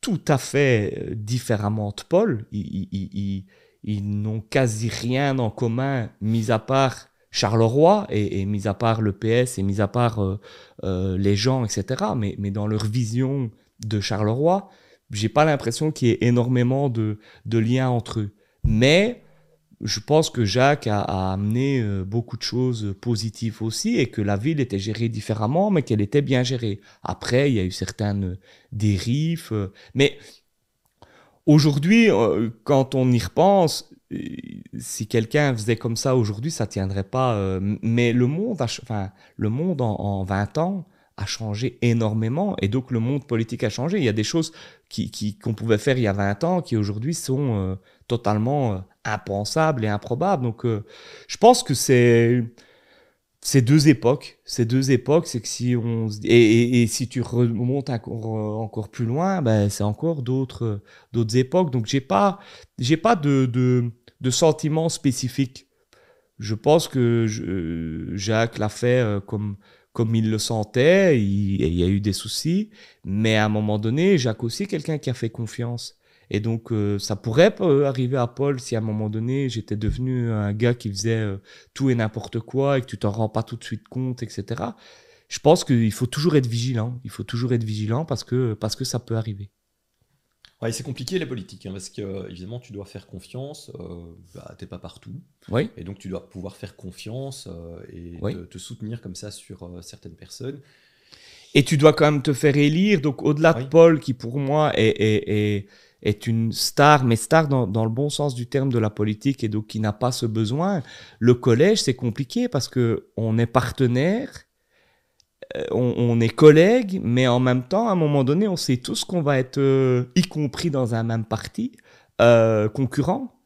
[SPEAKER 2] tout à fait euh, différemment de Paul. Ils, ils- ils- ils- n'ont quasi rien en commun, mis à part Charleroi et, et mis à part le PS et mis à part euh, euh, les gens, etc. Mais, mais dans leur vision de Charleroi, j'ai pas l'impression qu'il y ait énormément de, de liens entre eux. Mais je pense que Jacques a, amené euh, beaucoup de choses positives aussi et que la ville était gérée différemment, mais qu'elle était bien gérée. Après, il y a eu certaines dérives. Euh, mais aujourd'hui, euh, quand on y repense, si quelqu'un faisait comme ça aujourd'hui, ça tiendrait pas. mais le monde, enfin, le monde en, en 20 ans, a changé énormément et donc le monde politique a changé. Il y a des choses qui, qu'on pouvait faire il y a 20 ans qui aujourd'hui sont totalement impensables et improbables. Donc euh, je pense que c'est ces deux époques, ces deux époques, c'est que si on et, si tu remontes encore, encore plus loin, ben c'est encore d'autres d'autres époques. Donc j'ai pas j'ai pas de, de, sentiments spécifiques. Je pense que je, Jacques l'a fait comme comme il le sentait, il, il, y a eu des soucis, mais à un moment donné, Jacques aussi quelqu'un qui a fait confiance. Et donc, euh, ça pourrait arriver à Paul si à un moment donné, j'étais devenu un gars qui faisait euh, tout et n'importe quoi et que tu t'en rends pas tout de suite compte, etc. Je pense qu'il faut toujours être vigilant. Il faut toujours être vigilant parce que, parce que ça peut arriver.
[SPEAKER 1] Ouais, c'est compliqué la politique, hein, parce que évidemment tu dois faire confiance, euh, bah, t'es pas partout,
[SPEAKER 2] oui.
[SPEAKER 1] et donc tu dois pouvoir faire confiance euh, et te, soutenir comme ça sur euh, certaines personnes.
[SPEAKER 2] Et tu dois quand même te faire élire, donc au-delà de Paul, qui pour moi est, est, est, est une star, mais star dans, dans, le bon sens du terme de la politique, et donc qui n'a pas ce besoin, le collège c'est compliqué parce que on est partenaire, euh, on, est collègues, mais en même temps, à un moment donné, on sait tous qu'on va être, euh, y compris dans un même parti, euh, concurrent.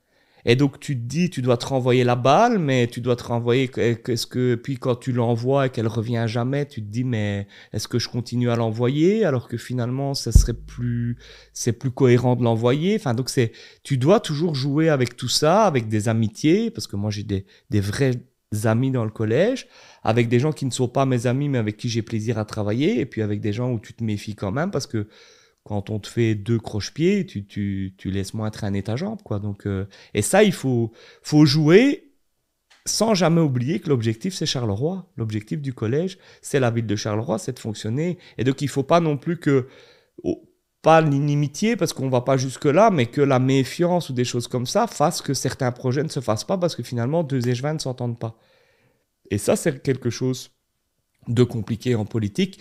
[SPEAKER 2] Et donc tu te dis, tu dois te renvoyer la balle, mais tu dois te renvoyer. Qu'est-ce que puis quand tu l'envoies et qu'elle revient jamais, tu te dis mais est-ce que je continue à l'envoyer alors que finalement ça serait plus, c'est plus cohérent de l'envoyer? Enfin donc c'est, tu dois toujours jouer avec tout ça, avec des amitiés parce que moi j'ai des des vrais amis dans le collège, avec des gens qui ne sont pas mes amis, mais avec qui j'ai plaisir à travailler, et puis avec des gens où tu te méfies quand même, parce que quand on te fait deux croche-pieds, tu, laisses moins traîner ta jambe. Quoi. Donc, euh, et ça, il faut, faut jouer sans jamais oublier que l'objectif, c'est Charleroi. L'objectif du collège, c'est la ville de Charleroi, c'est de fonctionner. Et donc, il faut pas non plus que... pas l'inimitié parce qu'on va pas jusque là, mais que la méfiance ou des choses comme ça fassent que certains projets ne se fassent pas parce que finalement deux échevins ne s'entendent pas. Et ça, c'est quelque chose de compliqué en politique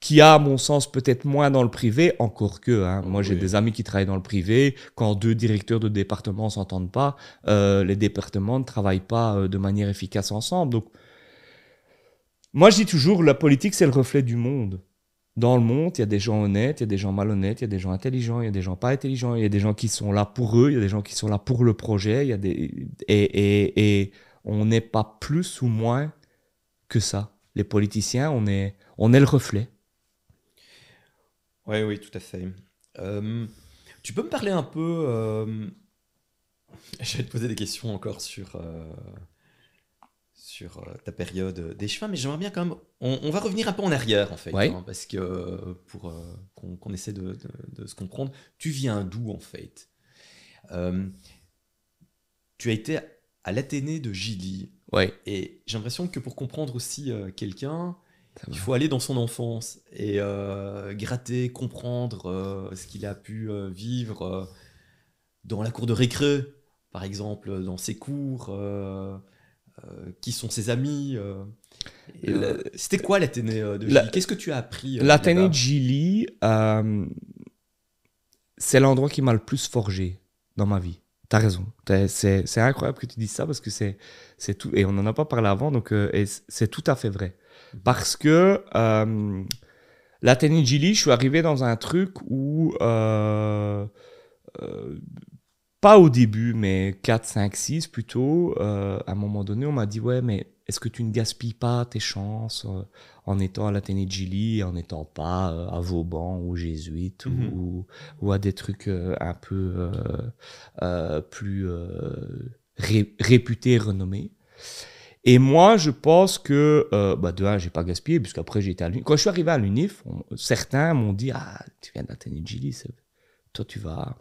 [SPEAKER 2] qui a, à mon sens, peut-être moins dans le privé, encore que. Hein. Moi, j'ai des amis qui travaillent dans le privé. Quand deux directeurs de département s'entendent pas, euh, les départements ne travaillent pas euh, de manière efficace ensemble. Donc, moi, je dis toujours, la politique, c'est le reflet du monde dans le monde, il y a des gens honnêtes, il y a des gens malhonnêtes, il y a des gens intelligents, il y a des gens pas intelligents, il y a des gens qui sont là pour eux, il y a des gens qui sont là pour le projet, il y a des... et, et, et on n'est pas plus ou moins que ça. Les politiciens, on est, on est le reflet.
[SPEAKER 1] Oui, oui, tout à fait. Euh, tu peux me parler un peu... Euh... Je vais te poser des questions encore sur... Euh sur euh, ta période des chemins, mais j'aimerais bien quand même. On, va revenir un peu en arrière en fait, hein, parce que euh, pour qu'on essaie de, se comprendre, tu viens d'où en fait? Tu as été à l'Athénée de Gilly.
[SPEAKER 2] Ouais.
[SPEAKER 1] Et j'ai l'impression que pour comprendre aussi quelqu'un, il faut aller dans son enfance et gratter, comprendre ce qu'il a pu vivre dans la cour de récré, par exemple, dans ses cours. Euh, qui sont ses amis. Euh, euh, c'était quoi l'Athénée de Gilly Qu'est-ce que tu as appris
[SPEAKER 2] L'Athénée de Gilly, c'est l'endroit qui m'a le plus forgé dans ma vie. T'as raison. C'est incroyable que tu dises ça parce que c'est tout. Et on n'en a pas parlé avant, donc c'est tout à fait vrai. Parce que euh, de Gilly, je suis arrivé dans un truc où pas au début, mais 4, 5, 6 plutôt, euh, à un moment donné, on m'a dit Ouais, mais est-ce que tu ne gaspilles pas tes chances euh, en étant à de Gilly, en n'étant pas euh, à Vauban ou jésuite ou, mhm. ou, à des trucs un peu plus réputés, renommés et moi, je pense que, bah de un, j'ai pas gaspillé, puisqu'après été à l'UNIF. Quand je suis arrivé à l'UNIF, certains m'ont dit Ah, tu viens de Gilly, toi tu vas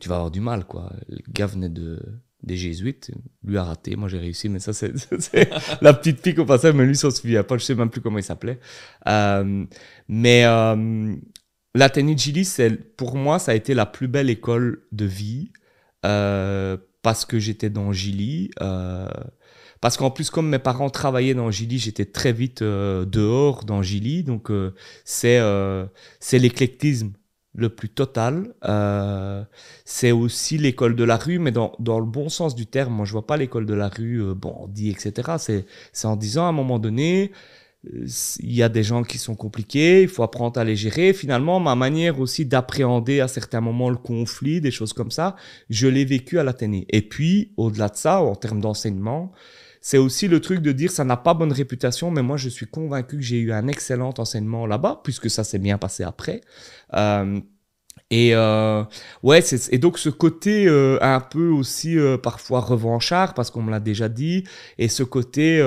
[SPEAKER 2] tu vas avoir du mal, quoi. Le gars venait de, des jésuites, lui a raté, moi j'ai réussi, mais ça c'est la petite pique au passage, mais lui s'en souvient pas, je sais même plus comment il s'appelait. Euh, mais euh, l'Athénée de Gilly, pour moi, ça a été la plus belle école de vie. Euh, parce que j'étais dans Gilly. Euh, parce qu'en plus, comme mes parents travaillaient dans Gilly, j'étais très vite euh, dehors dans Gilly. Donc, euh, c'est c'est l'éclectisme le plus total. c'est aussi l'école de la rue, mais dans, dans, le bon sens du terme. Moi, je vois pas l'école de la rue, bandit, etc. C'est en disant à un moment donné, il y a des gens qui sont compliqués, il faut apprendre à les gérer. Finalement, ma manière aussi d'appréhender à certains moments le conflit, des choses comme ça, je l'ai vécu à l'Athénée. Et puis, au-delà de ça, en termes d'enseignement, c'est aussi le truc de dire ça n'a pas bonne réputation, mais moi je suis convaincu que j'ai eu un excellent enseignement là-bas, puisque ça s'est bien passé après. Euh, et euh, ouais, et donc ce côté euh, un peu aussi parfois revanchard, parce qu'on me l'a déjà dit, et ce côté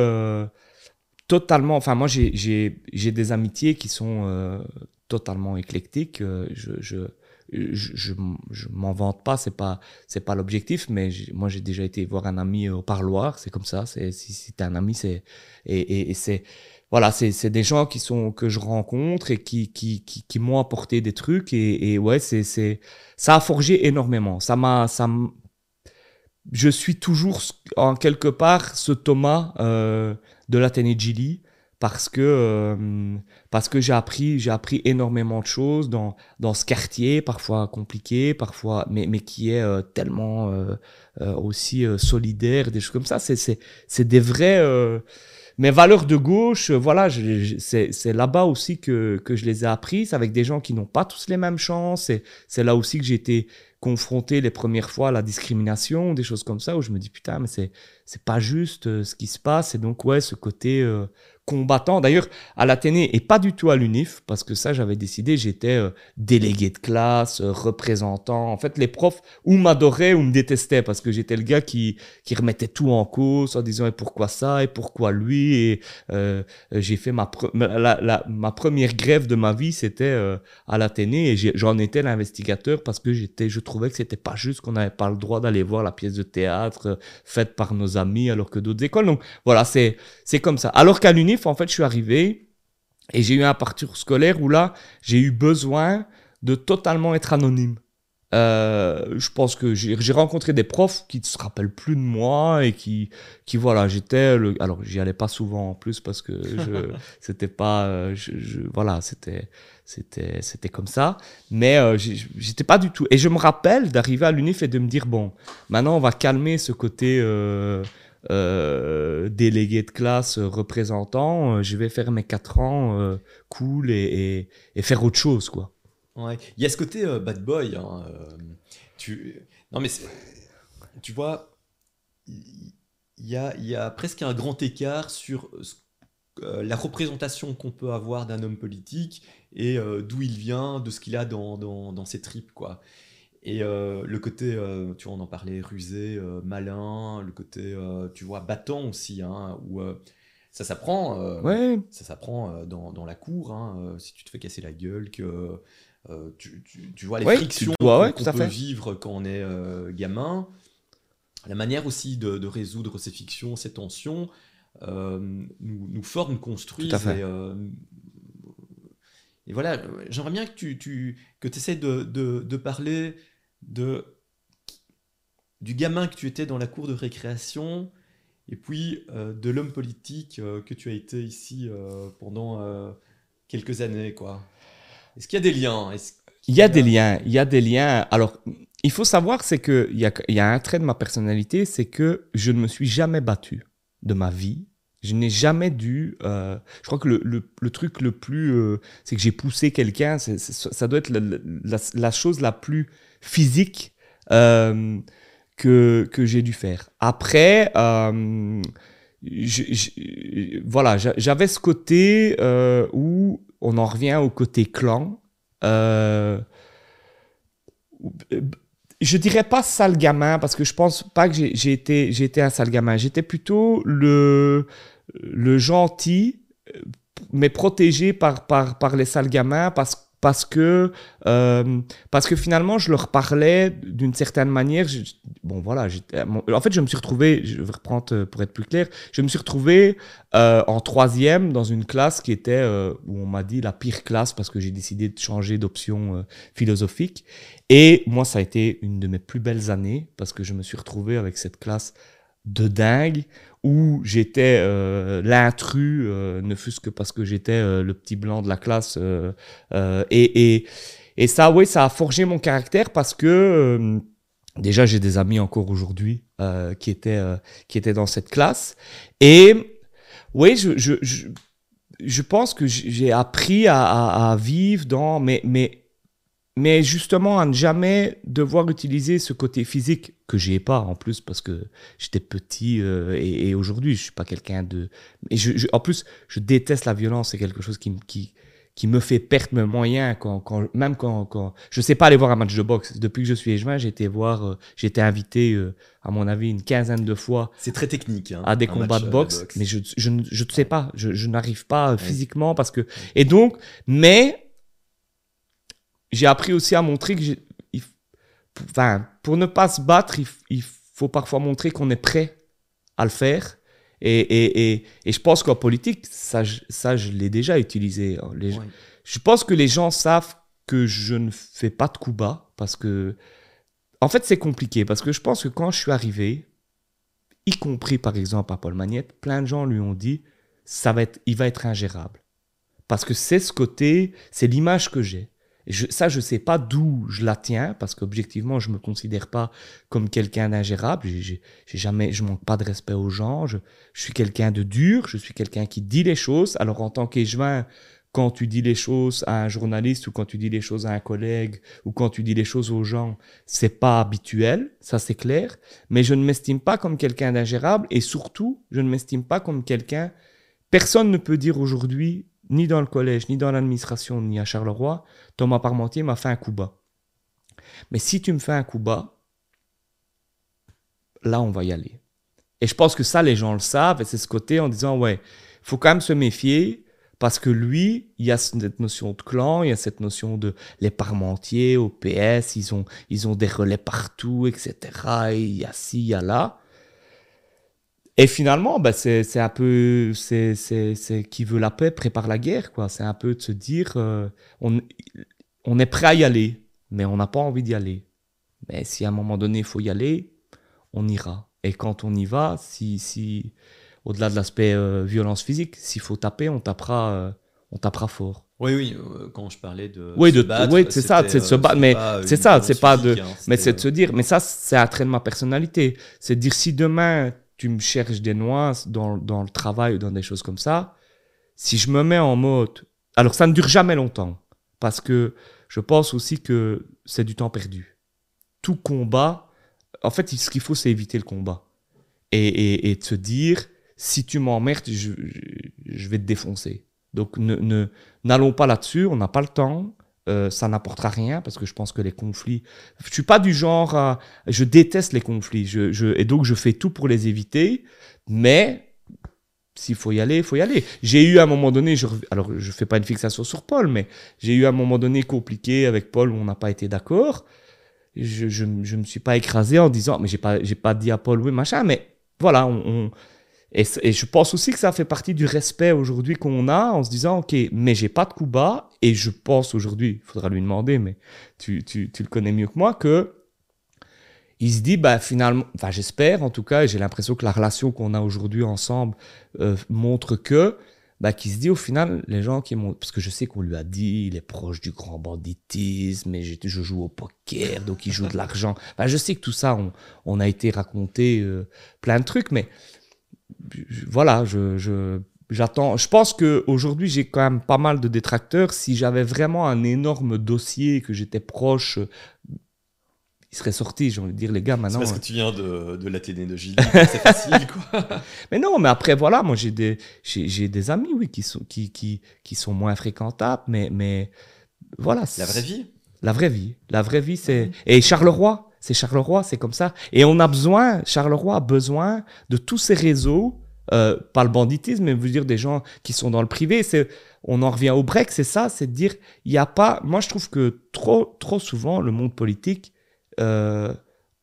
[SPEAKER 2] totalement. Enfin, moi, j'ai des amitiés qui sont euh, totalement éclectiques. Euh, je, je, je, m'en vante pas, c'est pas, c'est pas l'objectif, mais moi, j'ai déjà été voir un ami au parloir, c'est comme ça. C'est, si, si un ami, c'est, et, et, c'est, voilà, c'est des gens qui sont, que je rencontre et qui, qui, qui, qui m'ont apporté des trucs et, ouais, c'est, c'est, ça a forgé énormément. Ça m'a, ça je suis toujours en quelque part ce Thomas, euh, de l'Athénée Gili parce que euh, parce que j'ai appris j'ai appris énormément de choses dans dans ce quartier parfois compliqué parfois mais mais qui est euh, tellement euh, aussi solidaire des choses comme ça c'est c'est c'est des vrais mes valeurs de gauche voilà c'est c'est là-bas aussi que que je les ai apprises avec des gens qui n'ont pas tous les mêmes chances et c'est là aussi que j'ai été confronté les premières fois à la discrimination, des choses comme ça, où je me dis putain, mais c'est c'est pas juste euh, ce qui se passe. Et donc ouais, ce côté euh, combattant. D'ailleurs, à l'Athénée et pas du tout à l'UNIF, parce que ça, j'avais décidé, j'étais euh, délégué de classe, euh, représentant. En fait, les profs ou m'adoraient ou me détestaient parce que j'étais le gars qui, qui remettait tout en cause en disant et pourquoi ça et pourquoi lui. Et euh, j'ai fait ma, première grève de ma vie, c'était à l'Athénée et j'en étais l'investigateur parce que j'étais, je trouvais que c'était pas juste qu'on n'avait pas le droit d'aller voir la pièce de théâtre faite par nos amis alors que d'autres écoles. Donc voilà, c'est comme ça. Alors qu'à l'UNIF, en fait, je suis arrivé et j'ai eu un parcours scolaire où là, j'ai eu besoin de totalement être anonyme. Euh, je pense que j'ai rencontré des profs qui ne se rappellent plus de moi et qui, qui voilà, j'étais le. Alors, j'y allais pas souvent en plus parce que je, c'était pas, euh, je, voilà, c'était, c'était, c'était comme ça. Mais euh, j'étais pas du tout. Et je me rappelle d'arriver à l'UNIF et de me dire bon, maintenant on va calmer ce côté. Euh, euh, délégué de classe, euh, représentant, euh, je vais faire mes 4 ans cool et, faire autre chose, quoi.
[SPEAKER 1] Il y a ce côté bad boy. Hein, tu... Non, mais tu vois, il y a, presque un grand écart sur la représentation qu'on peut avoir d'un homme politique et d'où il vient, de ce qu'il a dans, dans, dans ses tripes, quoi. Et euh, le côté, euh, tu vois, on en parlait, rusé, euh, malin, le côté, tu vois, battant aussi, hein, où ça s'apprend.
[SPEAKER 2] ouais.
[SPEAKER 1] Ça s'apprend dans, dans, la cour, hein, si tu te fais casser la gueule, que tu, tu, vois les frictions qu'on peut vivre quand on est gamin. La manière aussi de, de, résoudre ces fictions, ces tensions, nous, nous forme, construisent. Et, et voilà, j'aimerais bien que tu, tu que essaies de, de, de parler de du gamin que tu étais dans la cour de récréation et puis euh, de l'homme politique euh, que tu as été ici euh, pendant quelques années quoi. Est-ce qu'il y a des liens?
[SPEAKER 2] Il y a, des liens, il y a des liens. Alors, il faut savoir c'est que il y a, y a un trait de ma personnalité, c'est que je ne me suis jamais battu de ma vie. Je n'ai jamais dû. Euh, je crois que le, le, le truc le plus. Euh, c'est que j'ai poussé quelqu'un. Ça doit être la, la, chose la plus physique euh, que, que j'ai dû faire. Après, euh, voilà, j'avais ce côté euh, où on en revient au côté clan. Je dirais pas sale gamin parce que je pense pas que j'ai été, j'ai été un sale gamin. J'étais plutôt le, le gentil, mais protégé par, par, par les sales gamins parce, parce que euh, parce que finalement je leur parlais d'une certaine manière bon voilà en fait je me suis retrouvé je vais reprendre euh, pour être plus clair je me suis retrouvé euh, en troisième dans une classe qui était euh, où on m'a dit la pire classe parce que j'ai décidé de changer d'option euh, philosophique. Et moi ça a été une de mes plus belles années parce que je me suis retrouvé avec cette classe de dingue où j'étais euh, l'intrus, euh, ne fût-ce que parce que j'étais euh, le petit blanc de la classe. Euh, euh, et, et, et ça, oui, ça a forgé mon caractère parce que euh, déjà j'ai des amis encore aujourd'hui qui étaient qui étaient dans cette classe. Et oui, je, je, je, je pense que j'ai appris à, à, à vivre dans mais mais mais justement à ne jamais devoir utiliser ce côté physique que j'ai pas en plus parce que j'étais petit euh, et, et aujourd'hui je suis pas quelqu'un de et je, je- en plus je déteste la violence c'est quelque chose qui me- qui qui me fait perdre mes moyens quand, quand même quand, quand je sais pas aller voir un match de boxe. Depuis que je suis échevin j'ai été voir euh, j'ai été invité euh, à mon avis une quinzaine de fois
[SPEAKER 1] C'est très technique. hein,
[SPEAKER 2] à des combats
[SPEAKER 1] match,
[SPEAKER 2] de
[SPEAKER 1] euh,
[SPEAKER 2] boxe, mais je je ne je sais pas, je, je n'arrive pas euh, physiquement parce que et donc mais j'ai appris aussi à montrer que il enfin pour ne pas se battre, il, faut parfois montrer qu'on est prêt à le faire. Et, et, et, et je pense qu'en politique, ça, je- ça, je l'ai déjà utilisé. hein. Les-
[SPEAKER 1] Ouais.
[SPEAKER 2] je pense que les gens savent que je ne fais pas de coups bas parce que, en fait, c'est compliqué parce que je pense que quand je suis arrivé, y compris par exemple à Paul Magnette, plein de gens lui ont dit ça va être, il va être ingérable parce que c'est ce côté, c'est l'image que j'ai. Ça, je sais pas d'où je la tiens parce qu'objectivement, je me considère pas comme quelqu'un d'ingérable. J'ai jamais, je manque pas de respect aux gens. Je, je suis quelqu'un de dur. Je suis quelqu'un qui dit les choses. Alors en tant qu'échevin, quand tu dis les choses à un journaliste ou quand tu dis les choses à un collègue ou quand tu dis les choses aux gens, c'est pas habituel, ça c'est clair. Mais je ne m'estime pas comme quelqu'un d'ingérable et surtout, je ne m'estime pas comme quelqu'un. Personne ne peut dire aujourd'hui, ni dans le collège, ni dans l'administration, ni à Charleroi, Thomas Parmentier m'a fait un coup bas. Mais si tu me fais un coup bas, là on va y aller. Et je pense que ça, les gens le savent, et c'est ce côté en disant, ouais, faut quand même se méfier, parce que lui, il y a cette notion de clan, il y a cette notion de les parmentiers au PS, ils ont, ils ont des relais partout, etc. Et il y a ci, il y a là. Et finalement, bah, c'est c'est un peu, c'est c'est- c'est qui veut la paix prépare la guerre, quoi. C'est un peu de se dire, euh, on, on est prêt à y aller, mais on n'a pas envie d'y aller. Mais si à un moment donné il faut y aller, on ira. Et quand on y va, si, si au-delà de l'aspect euh, violence physique, s'il faut taper, on tapera, euh, on tapera fort.
[SPEAKER 1] Oui, oui, quand je parlais de.
[SPEAKER 2] Oui, de-
[SPEAKER 1] battre,
[SPEAKER 2] oui, c'est ça, c'est de se battre, mais c'est ça, c'est pas de-
[SPEAKER 1] hein,
[SPEAKER 2] Mais c'est de se dire, mais ça, c'est un trait de ma personnalité. C'est de dire si demain tu me cherches des nuances dans, dans le travail ou dans des choses comme ça, si je me mets en mode. Alors ça ne dure jamais longtemps, parce que je pense aussi que c'est du temps perdu. Tout combat, en fait, ce qu'il faut, c'est éviter le combat. Et, et, et de dire, si tu m'emmerdes, je, je, vais te défoncer. Donc ne, n'allons pas là-dessus, on n'a pas le temps. Euh, ça n'apportera rien parce que je pense que les conflits. Je suis pas du genre à. Je déteste les conflits. Je, et donc je fais tout pour les éviter. Mais s'il faut y aller, il faut y aller. J'ai eu à un moment donné. Je, alors je fais pas une fixation sur Paul, mais j'ai eu à un moment donné compliqué avec Paul où on n'a pas été d'accord. Je, je, je me suis pas écrasé en disant. Mais j'ai pas, j'ai pas dit à Paul oui, machin. Mais voilà, on- et, je pense aussi que ça fait partie du respect aujourd'hui qu'on a en se disant, OK, mais j'ai pas de coup bas. Et je pense aujourd'hui, il faudra lui demander, mais tu, tu, tu le connais mieux que moi, que il se dit, bah, finalement, enfin, j'espère en tout cas, j'ai l'impression que la relation qu'on a aujourd'hui ensemble euh, montre que, bah, qu'il se dit au final, les gens qui m'ont. Parce que je sais qu'on lui a dit, il est proche du grand banditisme, et j'ai- je joue au poker, donc il joue de l'argent. Enfin, je sais que tout ça, on, on a été raconté euh, plein de trucs, mais je- voilà, je, je, j'attends. Je pense qu'aujourd'hui, j'ai quand même pas mal de détracteurs. Si j'avais vraiment un énorme dossier que j'étais proche, euh, il serait sorti. J'ai envie de dire, les gars,
[SPEAKER 1] C'est
[SPEAKER 2] maintenant.
[SPEAKER 1] parce
[SPEAKER 2] euh,
[SPEAKER 1] que tu viens de, de l'Athénée de Gilles, c'est facile, quoi.
[SPEAKER 2] Mais non, mais après, voilà, moi, j'ai des, j'ai, des amis, oui, qui sont, qui, qui, qui sont moins fréquentables, mais, mais voilà.
[SPEAKER 1] La
[SPEAKER 2] c'est-
[SPEAKER 1] vraie vie.
[SPEAKER 2] La vraie vie. La vraie vie, c'est. Et Charleroi, c'est Charleroi, c'est comme ça. Et on a besoin, Charleroi a besoin de tous ces réseaux Euh, pas le banditisme, mais vous dire des gens qui sont dans le privé. C'est, on en revient au break, c'est ça, c'est de dire, il n'y a pas. Moi, je trouve que trop, trop souvent, le monde politique, euh,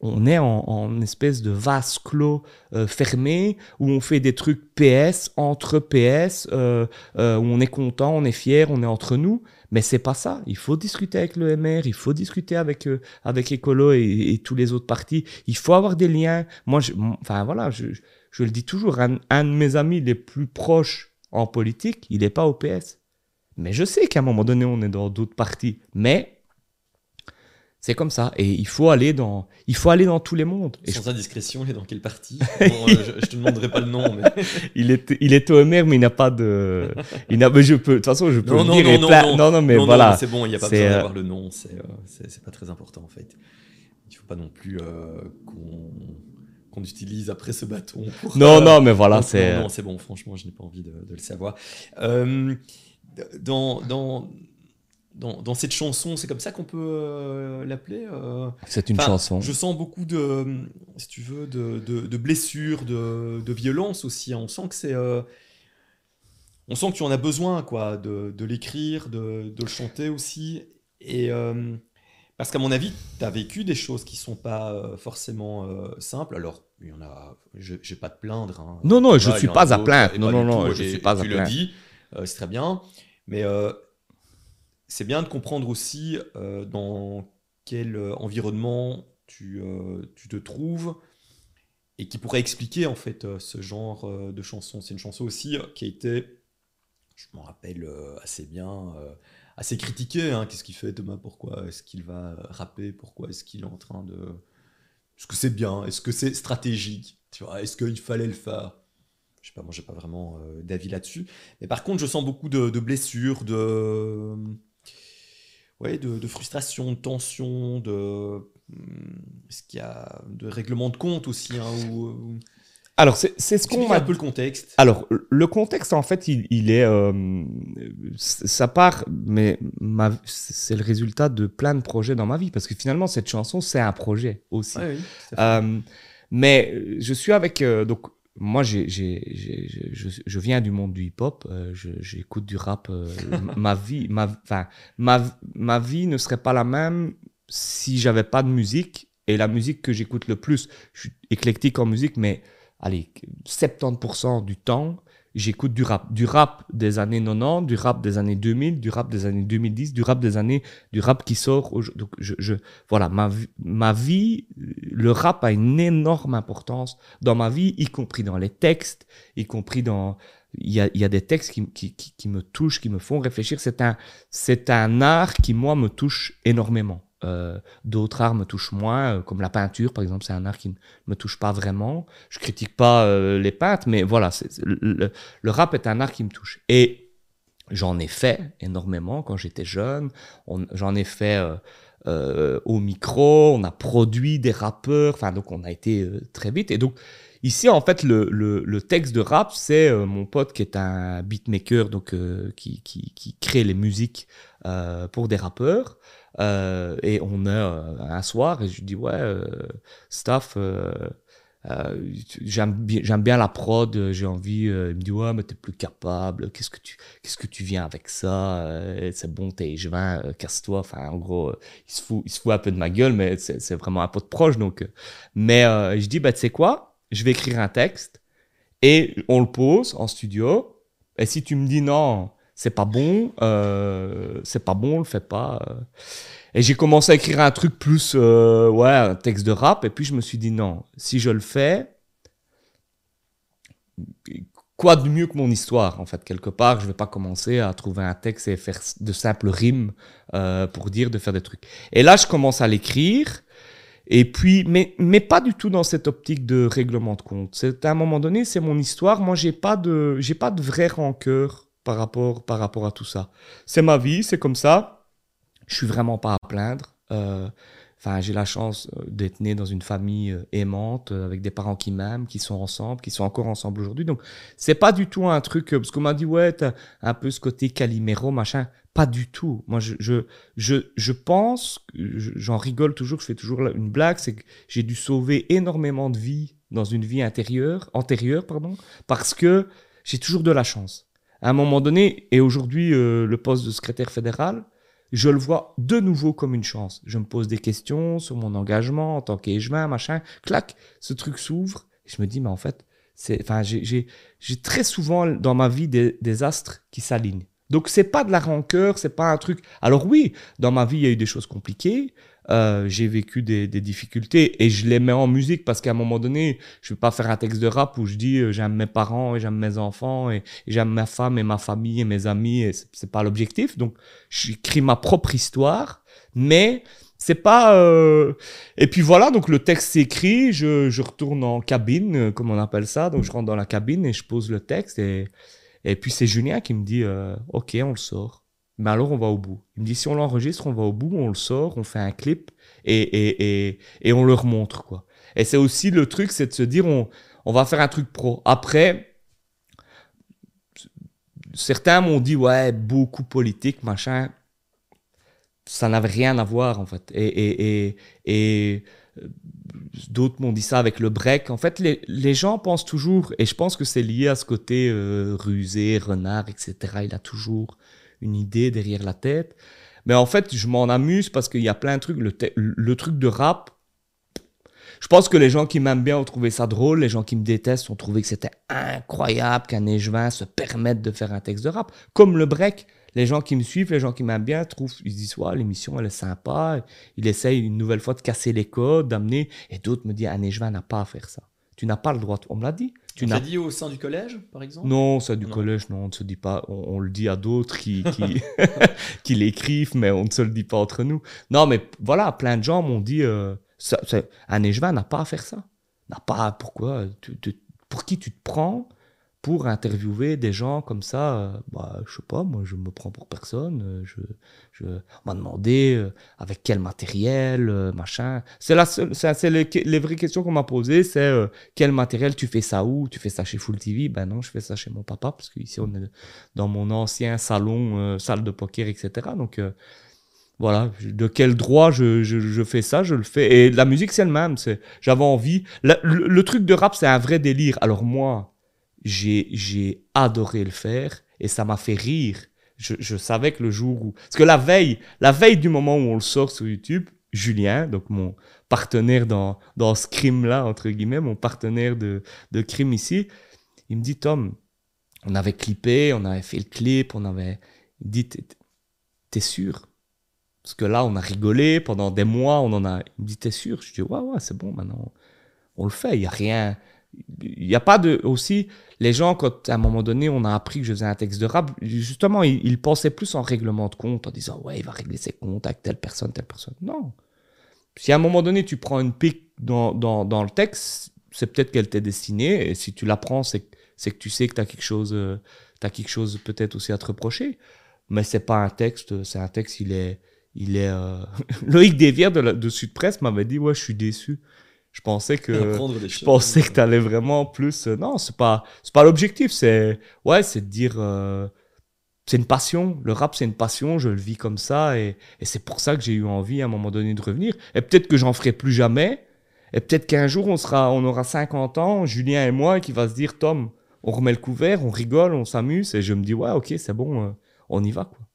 [SPEAKER 2] on est en, espèce de vase clos euh, fermé où on fait des trucs PS entre PS, où on est content, on est fier, on est entre nous. Mais c'est pas ça. Il faut discuter avec le MR, il faut discuter avec avec Écolo et, tous les autres partis. Il faut avoir des liens. Moi, je, enfin voilà, je, je le dis toujours, un, de mes amis les plus proches en politique, il n'est pas au PS. Mais je sais qu'à un moment donné, on est dans d'autres partis. Mais c'est comme ça. Et il faut aller dans, il faut aller dans tous les mondes.
[SPEAKER 1] Et Sans indiscrétion, il est dans quel parti euh, je, ne te demanderai pas le nom. Mais...
[SPEAKER 2] il, est, il est OMR, mais il n'a pas de. Il n'a, je peux, de toute façon, je peux
[SPEAKER 1] non,
[SPEAKER 2] le
[SPEAKER 1] non,
[SPEAKER 2] dire.
[SPEAKER 1] Non, non,
[SPEAKER 2] non, non, mais voilà.
[SPEAKER 1] c'est bon, il n'y a pas besoin d'avoir le nom. C'est, euh, c'est, pas très important en fait. Il ne faut pas non plus euh, qu'on qu'on utilise après ce bâton.
[SPEAKER 2] non, non, mais voilà, c'est.
[SPEAKER 1] Non, c'est bon, franchement, je n'ai pas envie de, le savoir. Euh, dans, dans, dans, cette chanson, c'est comme ça qu'on peut euh, l'appeler euh,
[SPEAKER 2] C'est une chanson.
[SPEAKER 1] Je sens beaucoup de, si tu veux, de, de, blessures, de, de violence aussi. Hein. On sent que c'est. on sent que tu en as besoin, quoi, de, l'écrire, de, le chanter aussi. Et parce qu'à mon avis, tu as vécu des choses qui sont pas euh, forcément euh, simples. Alors, il y en a, je n'ai pas de plaindre. Hein.
[SPEAKER 2] Non, non, je ne suis pas à plaindre. Non, non, non, je suis pas à
[SPEAKER 1] plaindre. Tu le dis, euh, c'est très bien. Mais c'est bien de comprendre aussi dans quel environnement tu, tu, te trouves et qui pourrait expliquer en fait ce genre de chanson. C'est une chanson aussi qui a été, je m'en rappelle assez bien assez critiqué. Hein. Qu'est-ce qu'il fait Thomas? Pourquoi est-ce qu'il va rapper? Pourquoi est-ce qu'il est en train de... Est-ce que c'est bien? Est-ce que c'est stratégique? Est-ce qu'il fallait le faire? Je sais pas, moi j'ai pas vraiment euh, d'avis là-dessus. Mais par contre, je sens beaucoup de, blessures, de... Ouais, de, frustration, de tension, de... Hmm, est-ce qu'il y a de règlement de compte aussi hein,
[SPEAKER 2] alors, c'est ce qu'on
[SPEAKER 1] un peu le contexte.
[SPEAKER 2] Alors, le contexte, en fait, il, est. Euh, ça part, mais c'est le résultat de plein de projets dans ma vie. Parce que finalement, cette chanson, c'est un projet aussi. oui, euh, mais je suis avec. Euh, donc, moi, j'ai, je, je, viens du monde du hip-hop. j'écoute du rap. ma vie, ma, ma, ma vie ne serait pas la même si j'avais pas de musique. Et la musique que j'écoute le plus, je suis éclectique en musique, mais allez, 70% du temps, j'écoute du rap. Du rap des années 90, du rap des années 2000, du rap des années 2010, du rap des années, du rap qui sort. Donc, je, je, voilà, ma, ma vie, le rap a une énorme importance dans ma vie, y compris dans les textes, y compris dans, il y a, il y a des textes qui, qui, qui, me touchent, qui me font réfléchir. C'est un, c'est un art qui, moi, me touche énormément. Euh, d'autres arts me touchent moins, euh, comme la peinture par exemple, c'est un art qui ne me touche pas vraiment. Je critique pas euh, les peintres, mais voilà, le, rap est un art qui me touche. Et j'en ai fait énormément quand j'étais jeune. J'en ai fait au micro, on a produit des rappeurs, enfin donc on a été très vite. Et donc ici en fait le, le texte de rap, c'est mon pote qui est un beatmaker, donc qui, qui, qui, crée les musiques pour des rappeurs. Euh, et on est euh, un soir et je dis ouais, euh, Staff, j'aime bien, bien la prod, j'ai envie. il me dit ouais, mais t'es plus capable. Qu'est-ce que tu, qu'est-ce que tu viens avec ça C'est bon, t'es je casse-toi. Enfin, en gros, il se fout, il se fout un peu de ma gueule, mais c'est vraiment un pote proche. Donc, mais je dis bah tu sais quoi Je vais écrire un texte et on le pose en studio. Et si tu me dis non, c'est pas bon, euh, c'est pas bon, on le fait pas. Euh. Et j'ai commencé à écrire un truc plus, euh, ouais, un texte de rap, et puis je me suis dit non, si je le fais, quoi de mieux que mon histoire, en fait, quelque part, je vais pas commencer à trouver un texte et faire de simples rimes pour dire de faire des trucs. Et là, je commence à l'écrire. Et puis, mais, mais pas du tout dans cette optique de règlement de compte. C'est à un moment donné, c'est mon histoire. Moi, j'ai pas de, j'ai pas de vraie rancœur par rapport, par rapport à tout ça. C'est ma vie, c'est comme ça. Je suis vraiment pas à plaindre. Euh, j'ai la chance euh, d'être né dans une famille euh, aimante, avec des parents qui m'aiment, qui sont ensemble, qui sont encore ensemble aujourd'hui. Donc, c'est pas du tout un truc, parce qu'on m'a dit, ouais, un peu ce côté Calimero, machin. Pas du tout. Moi, je, je, je, je pense, j'en rigole toujours, je fais toujours une blague, c'est que j'ai dû sauver énormément de vies dans une vie intérieure, antérieure, pardon, parce que j'ai toujours de la chance. À un moment donné, et aujourd'hui, euh, le poste de secrétaire fédéral, je le vois de nouveau comme une chance. Je me pose des questions sur mon engagement en tant qu'échevin, machin. Clac, ce truc s'ouvre. Je me dis, mais en fait, c'est, enfin, j'ai très souvent dans ma vie des, des astres qui s'alignent. Donc c'est pas de la rancœur, c'est pas un truc. Alors oui, dans ma vie il y a eu des choses compliquées, euh, j'ai vécu des, des, difficultés et je les mets en musique parce qu'à un moment donné, je vais pas faire un texte de rap où je dis euh, j'aime mes parents et j'aime mes enfants et, j'aime ma femme et ma famille et mes amis et c'est pas l'objectif. Donc j'écris ma propre histoire, mais c'est pas euh... et puis voilà donc le texte s'écrit je, je retourne en cabine euh, comme on appelle ça donc je rentre dans la cabine et je pose le texte et et puis c'est Julien qui me dit euh, Ok, on le sort. Mais alors on va au bout. Il me dit Si on l'enregistre, on va au bout, on le sort, on fait un clip et, et, et, et on leur montre. quoi. Et c'est aussi le truc, c'est de se dire on, on va faire un truc pro. Après, certains m'ont dit Ouais, beaucoup politique, machin. Ça n'avait rien à voir en fait. Et, et, et, et d'autres m'ont dit ça avec le break. En fait, les, les, gens pensent toujours, et je pense que c'est lié à ce côté euh, rusé, renard, etc. Il a toujours une idée derrière la tête. Mais en fait, je m'en amuse parce qu'il y a plein de trucs. Le, truc de rap, je pense que les gens qui m'aiment bien ont trouvé ça drôle. Les gens qui me détestent ont trouvé que c'était incroyable qu'un échevin se permette de faire un texte de rap. Comme le break les gens qui me suivent, les gens qui m'aiment bien, trouvent, ils disent, ouais, l'émission, elle est sympa. Il essaye une nouvelle fois de casser les codes, d'amener. Et d'autres me disent, un échevin n'a pas à faire ça. Tu n'as pas le droit. On me l'a dit.
[SPEAKER 1] Tu l'as dit au sein du collège, par exemple?
[SPEAKER 2] Non, ça du collège, non, on ne se dit pas. On, le dit à d'autres qui, qui, qui l'écrivent, mais on ne se le dit pas entre nous. Non, mais voilà, plein de gens m'ont dit, euh, ça, un échevin n'a pas à faire ça. N'a pas. Pourquoi Pour qui tu te prends pour interviewer des gens comme ça, euh, bah, je sais pas, moi je me prends pour personne, euh, je, m'a demandé euh, avec quel matériel, machin. C'est la c'est les, vraies questions qu'on m'a posées, c'est quel matériel tu fais ça où? Tu fais ça chez Full TV Ben non, je fais ça chez mon papa parce qu'ici on est dans mon ancien salon, salle de poker, etc. Donc voilà, de quel droit je, fais ça, je le fais. Et la musique, c'est le même. J'avais envie. le, truc de rap, c'est un vrai délire. Alors moi, j'ai adoré le faire et ça m'a fait rire. Je, savais que le jour où... Parce que la veille, la veille du moment où on le sort sur YouTube, Julien, donc mon partenaire dans, dans ce crime-là, entre guillemets, mon partenaire de, de crime ici, il me dit, Tom, on avait clippé, on avait fait le clip, on avait... Dit, t'es sûr? Parce que là, on a rigolé pendant des mois, on en a... Il me dit, t'es sûr? Je dis, ouais, ouais, c'est bon, maintenant, on le fait, il n'y a rien il n'y a pas de aussi les gens quand à un moment donné on a appris que je faisais un texte de rap justement ils, pensaient plus en règlement de compte en disant ouais il va régler ses comptes avec telle personne telle personne. Non. Si à un moment donné tu prends une pique dans, dans, dans le texte c'est peut-être qu'elle t'est destinée et si tu la prends c'est c'est que tu sais que tu as quelque chose euh, as quelque chose peut-être aussi à te reprocher. Mais c'est pas un texte c'est un texte il est il est euh, Loïc Desvières de, de Sud Presse m'avait dit ouais je suis déçu je pensais que je pensais que tu allais vraiment plus euh, non, c'est pas c'est pas l'objectif, c'est ouais, c'est de dire euh, c'est une passion, le rap c'est une passion, je le vis comme ça et, et c'est pour ça que j'ai eu envie à un moment donné de revenir. Et peut-être que j'en ferai plus jamais. Et peut-être qu'un jour on sera on aura 50 ans, Julien et moi qui va se dire Tom, on remet le couvert, on rigole, on s'amuse et je me dis ouais, OK, c'est bon, euh, on y va quoi.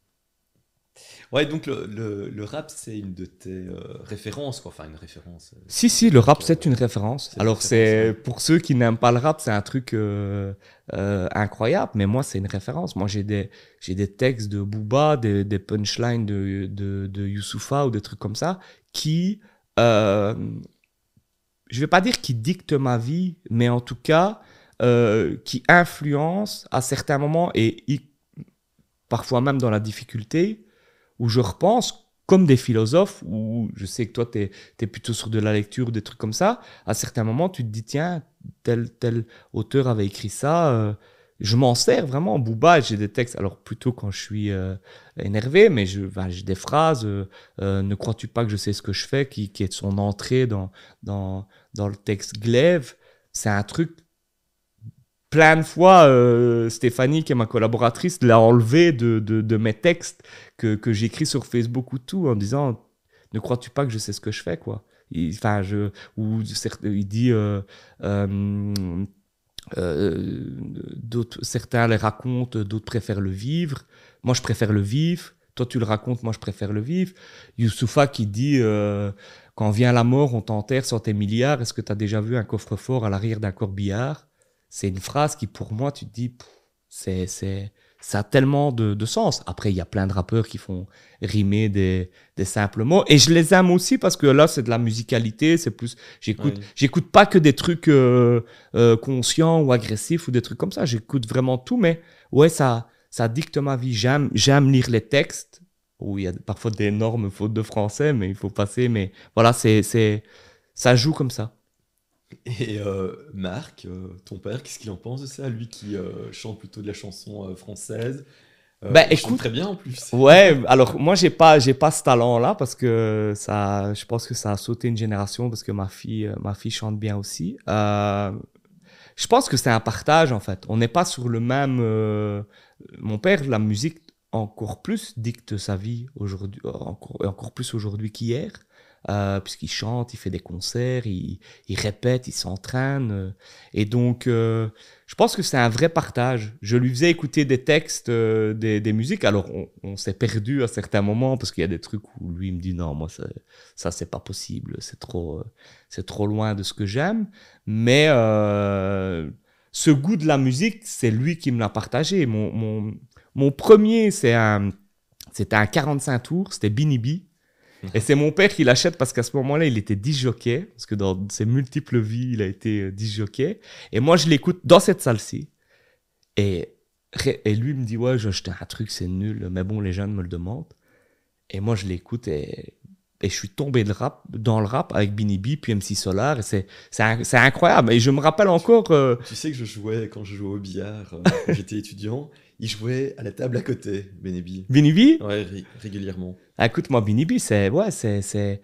[SPEAKER 1] Ouais, donc le, le, rap, c'est une de tes euh, références, quoi. Enfin, une référence.
[SPEAKER 2] Euh, si, si, le rap, c'est une référence. Alors, c'est pour ceux qui n'aiment pas le rap, c'est un truc euh, incroyable, mais moi, c'est une référence. Moi, j'ai des, j'ai des textes de Booba, des, des punchlines de, de, de Youssoufa ou des trucs comme ça qui, je vais pas dire qui dictent ma vie, mais en tout cas, qui influencent à certains moments et parfois même dans la difficulté, où je repense comme des philosophes, où je sais que toi, tu es, plutôt sur de la lecture, des trucs comme ça, à certains moments, tu te dis, tiens, tel, tel auteur avait écrit ça, euh, je m'en sers vraiment. Booba, j'ai des textes, alors plutôt quand je suis euh, énervé, mais j'ai des phrases, euh, ne crois-tu pas que je sais ce que je fais, qui, qui est son entrée dans, dans, dans le texte Glaive? C'est un truc plein de fois, euh, Stéphanie, qui est ma collaboratrice, l'a enlevé de, de, mes textes que, que j'écris sur Facebook ou tout, en disant Ne crois-tu pas que je sais ce que je fais quoi? Enfin, je, ou il dit, euh, euh, euh, d'autres, certains les racontent, d'autres préfèrent le vivre. Moi, je préfère le vivre. Toi, tu le racontes, moi, je préfère le vivre. Youssoufa qui dit Quand vient la mort, on t'enterre sans tes milliards. Est-ce que tu as déjà vu un coffre-fort à l'arrière d'un corbillard? C'est une phrase qui, pour moi, tu te dis c'est, c'est, ça a tellement de, de sens. Après, il y a plein de rappeurs qui font rimer des, des simples mots. Et je les aime aussi parce que là, c'est de la musicalité. C'est plus. J'écoute, j'écoute pas que des trucs euh, euh, conscients ou agressifs ou des trucs comme ça. J'écoute vraiment tout. Mais ouais, ça, ça dicte ma vie. J'aime, j'aime lire les textes où il y a parfois d'énormes fautes de français, mais il faut passer. Mais voilà, c'est, c'est, ça joue comme ça.
[SPEAKER 1] Et euh, Marc, euh, ton père, qu'est-ce qu'il en pense de ça? Lui qui euh, chante plutôt de la chanson française.
[SPEAKER 2] Bah, écoute-
[SPEAKER 1] très bien en plus.
[SPEAKER 2] Ouais, alors moi j'ai pas j'ai pas ce talent là parce que ça je pense que ça a sauté une génération parce que ma fille ma fille chante bien aussi. Je pense que c'est un partage en fait. On n'est pas sur le même mon père la musique encore plus dicte sa vie aujourd'hui encore encore plus aujourd'hui qu'hier. Euh, puisqu'il chante, il fait des concerts, il, il répète, il s'entraîne. euh, et donc, euh, je pense que c'est un vrai partage. Je lui faisais écouter des textes, euh, des, des musiques. Alors, on, on s'est perdu à certains moments parce qu'il y a des trucs où lui il me dit non, moi ça, ça c'est pas possible, c'est trop, euh, c'est trop loin de ce que j'aime. Mais ce goût de la musique, c'est lui qui me l'a partagé. Mon, mon, mon premier, c'est un, c'était un 45 tours, c'était Bini B. Et c'est mon père qui l'achète parce qu'à ce moment-là, il était disjockey, parce que dans ses multiples vies, il a été euh, disjockey. Et moi, je l'écoute dans cette salle-ci. Et, et lui me dit, ouais, j'ai acheté un truc, c'est nul, mais bon, les jeunes me le demandent. Et moi, je l'écoute et, et je suis tombé dans le rap avec Bini B, puis MC Solar, et c'est, incroyable. Et je me rappelle encore, euh,
[SPEAKER 1] Tu sais que je jouais, quand je jouais au billard, euh, j'étais étudiant, il jouait à la table à côté, Benebi.
[SPEAKER 2] Bini B,
[SPEAKER 1] Ouais, ré- régulièrement.
[SPEAKER 2] Ah, Écoute, moi, Bini B, c'est. Ouais, c'est. C'est.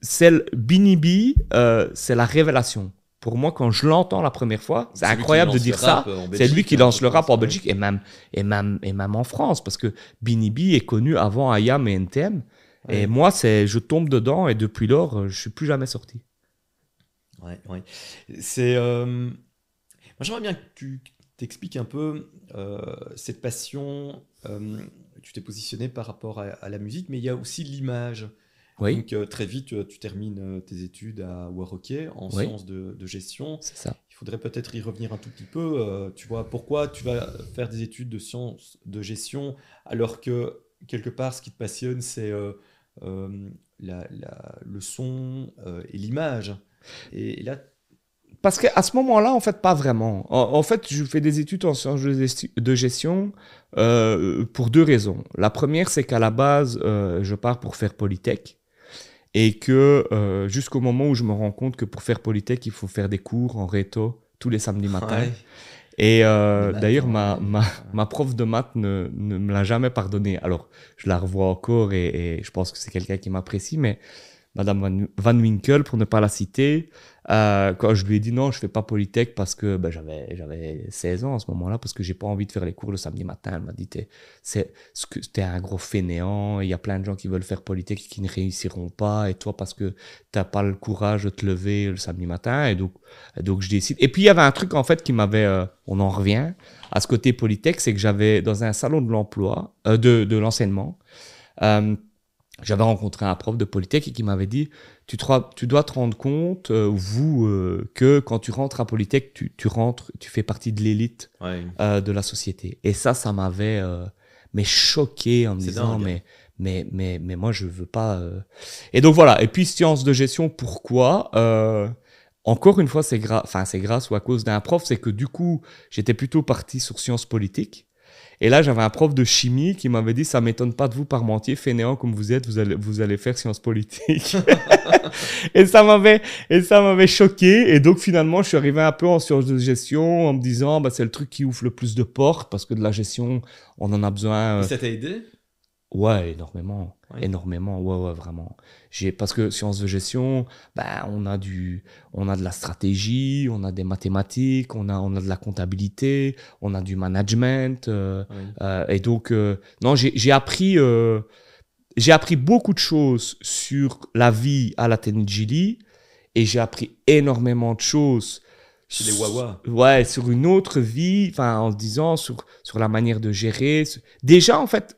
[SPEAKER 2] c'est le- Bini B, euh, c'est la révélation. Pour moi, quand je l'entends la première fois, c'est incroyable de dire ça.
[SPEAKER 1] euh,
[SPEAKER 2] C'est lui qui
[SPEAKER 1] hein,
[SPEAKER 2] lance le rap en. Belgique et même, et, même, et même en France, parce que Bini B est connu avant IAM et NTM. Et moi, c'est, je tombe dedans et depuis lors, euh, je suis plus jamais sorti.
[SPEAKER 1] Ouais, ouais. C'est. euh, Moi, j'aimerais bien que tu t'expliques un peu euh, cette passion. euh, Tu t'es positionné par rapport à, à la musique, mais il y a aussi l'image.
[SPEAKER 2] Oui,
[SPEAKER 1] Donc, euh, très vite, tu, tu termines euh, tes études à Warroquet en
[SPEAKER 2] Oui.
[SPEAKER 1] sciences de, de gestion.
[SPEAKER 2] c'est ça.
[SPEAKER 1] Il faudrait peut-être y revenir un tout petit peu. euh, tu vois, pourquoi tu vas faire des études de sciences de gestion alors que quelque part, ce qui te passionne, c'est euh, euh, la- la- le son euh, et l'image. Et, là,
[SPEAKER 2] Parce qu'à ce moment-là, en fait, pas vraiment. En, en fait, je fais des études en sciences de gesti- de gestion euh, pour deux raisons. La première, c'est qu'à la base, euh, je pars pour faire Polytech. Et que euh, jusqu'au moment où je me rends compte que pour faire Polytech, il faut faire des cours en réto tous les samedis matins.
[SPEAKER 1] Ouais.
[SPEAKER 2] Et d'ailleurs, ma, ma, ma prof de maths ne, ne me l'a jamais pardonné. Alors, je la revois encore et, et je pense que c'est quelqu'un qui m'apprécie, mais Madame Van, Winkle, pour ne pas la citer, euh, quand je lui ai dit non, je fais pas Polytech parce que ben, j'avais, j'avais 16 ans à ce moment-là, parce que j'ai pas envie de faire les cours le samedi matin. Elle m'a dit, t'es, c'est, t'es un gros fainéant, il y a plein de gens qui veulent faire Polytech qui ne réussiront pas, et toi, parce que t'as pas le courage de te lever le samedi matin, et donc, et donc je décide. Et puis, il y avait un truc, en fait, qui m'avait, euh, on en revient, à ce côté Polytech, c'est que j'avais, dans un salon de l'emploi, euh, de, de l'enseignement, j'avais rencontré un prof de Polytech et qui m'avait dit tu, te ra- tu dois te rendre compte, euh, vous, euh, que quand tu rentres à Polytech, tu, tu rentres, tu fais partie de l'élite
[SPEAKER 1] Ouais.
[SPEAKER 2] euh, de la société. Et ça, ça m'avait euh, mais choqué en me disant
[SPEAKER 1] dingue.
[SPEAKER 2] mais, mais, mais, mais moi, je veux pas. euh. Et donc voilà. Et puis, sciences de gestion, pourquoi Euh, Encore une fois, c'est gra- enfin, c'est grâce ou à cause d'un prof, c'est que du coup, j'étais plutôt parti sur sciences politiques. Et là, j'avais un prof de chimie qui m'avait dit Ça m'étonne pas de vous, parmentier, fainéant comme vous êtes, vous allez, vous allez faire sciences politiques. et ça m'avait et ça m'avait choqué. Et donc, finalement, je suis arrivé un peu en sciences de gestion en me disant bah, C'est le truc qui ouvre le plus de portes parce que de la gestion, on en a besoin.
[SPEAKER 1] Et
[SPEAKER 2] euh,
[SPEAKER 1] ça t'a aidé?
[SPEAKER 2] Ouais, énormément.
[SPEAKER 1] Ouais.
[SPEAKER 2] Énormément, ouais, ouais, vraiment. J'ai, parce que sciences de gestion, ben, on a du, on a de la stratégie, on a des mathématiques, on a, on a de la comptabilité, on a du management, euh, euh, et donc, euh, non, j'ai, appris, j'ai appris beaucoup de choses sur la vie à la Tenjili et j'ai appris énormément de choses
[SPEAKER 1] chez les Wawa.
[SPEAKER 2] Ouais, sur une autre vie, enfin en se disant sur, sur la manière de gérer. Déjà, en fait,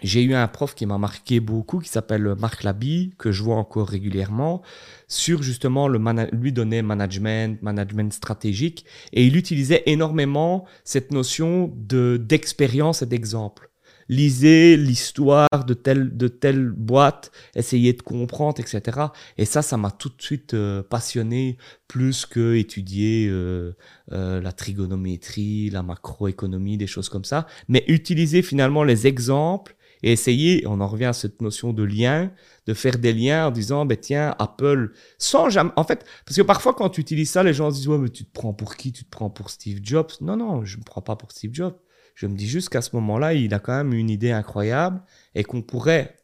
[SPEAKER 2] j'ai eu un prof qui m'a marqué beaucoup, qui s'appelle Marc Labi, que je vois encore régulièrement, sur justement le lui donner management, management stratégique, et il utilisait énormément cette notion de d'expérience et d'exemple lisez l'histoire de telle, de telle boîte, essayez de comprendre, etc. Et ça, ça m'a tout de suite euh, passionné, plus que étudier euh, euh, la trigonométrie, la macroéconomie, des choses comme ça. Mais utiliser finalement les exemples et essayer, on en revient à cette notion de lien, de faire des liens en disant, ben tiens, Apple, sans jamais, en fait, parce que parfois quand tu utilises ça, les gens se disent, ouais, mais tu te prends pour qui? Tu te prends pour Steve Jobs? Non, non, je ne me prends pas pour Steve Jobs. Je me dis juste qu'à ce moment-là, il a quand même une idée incroyable et qu'on pourrait,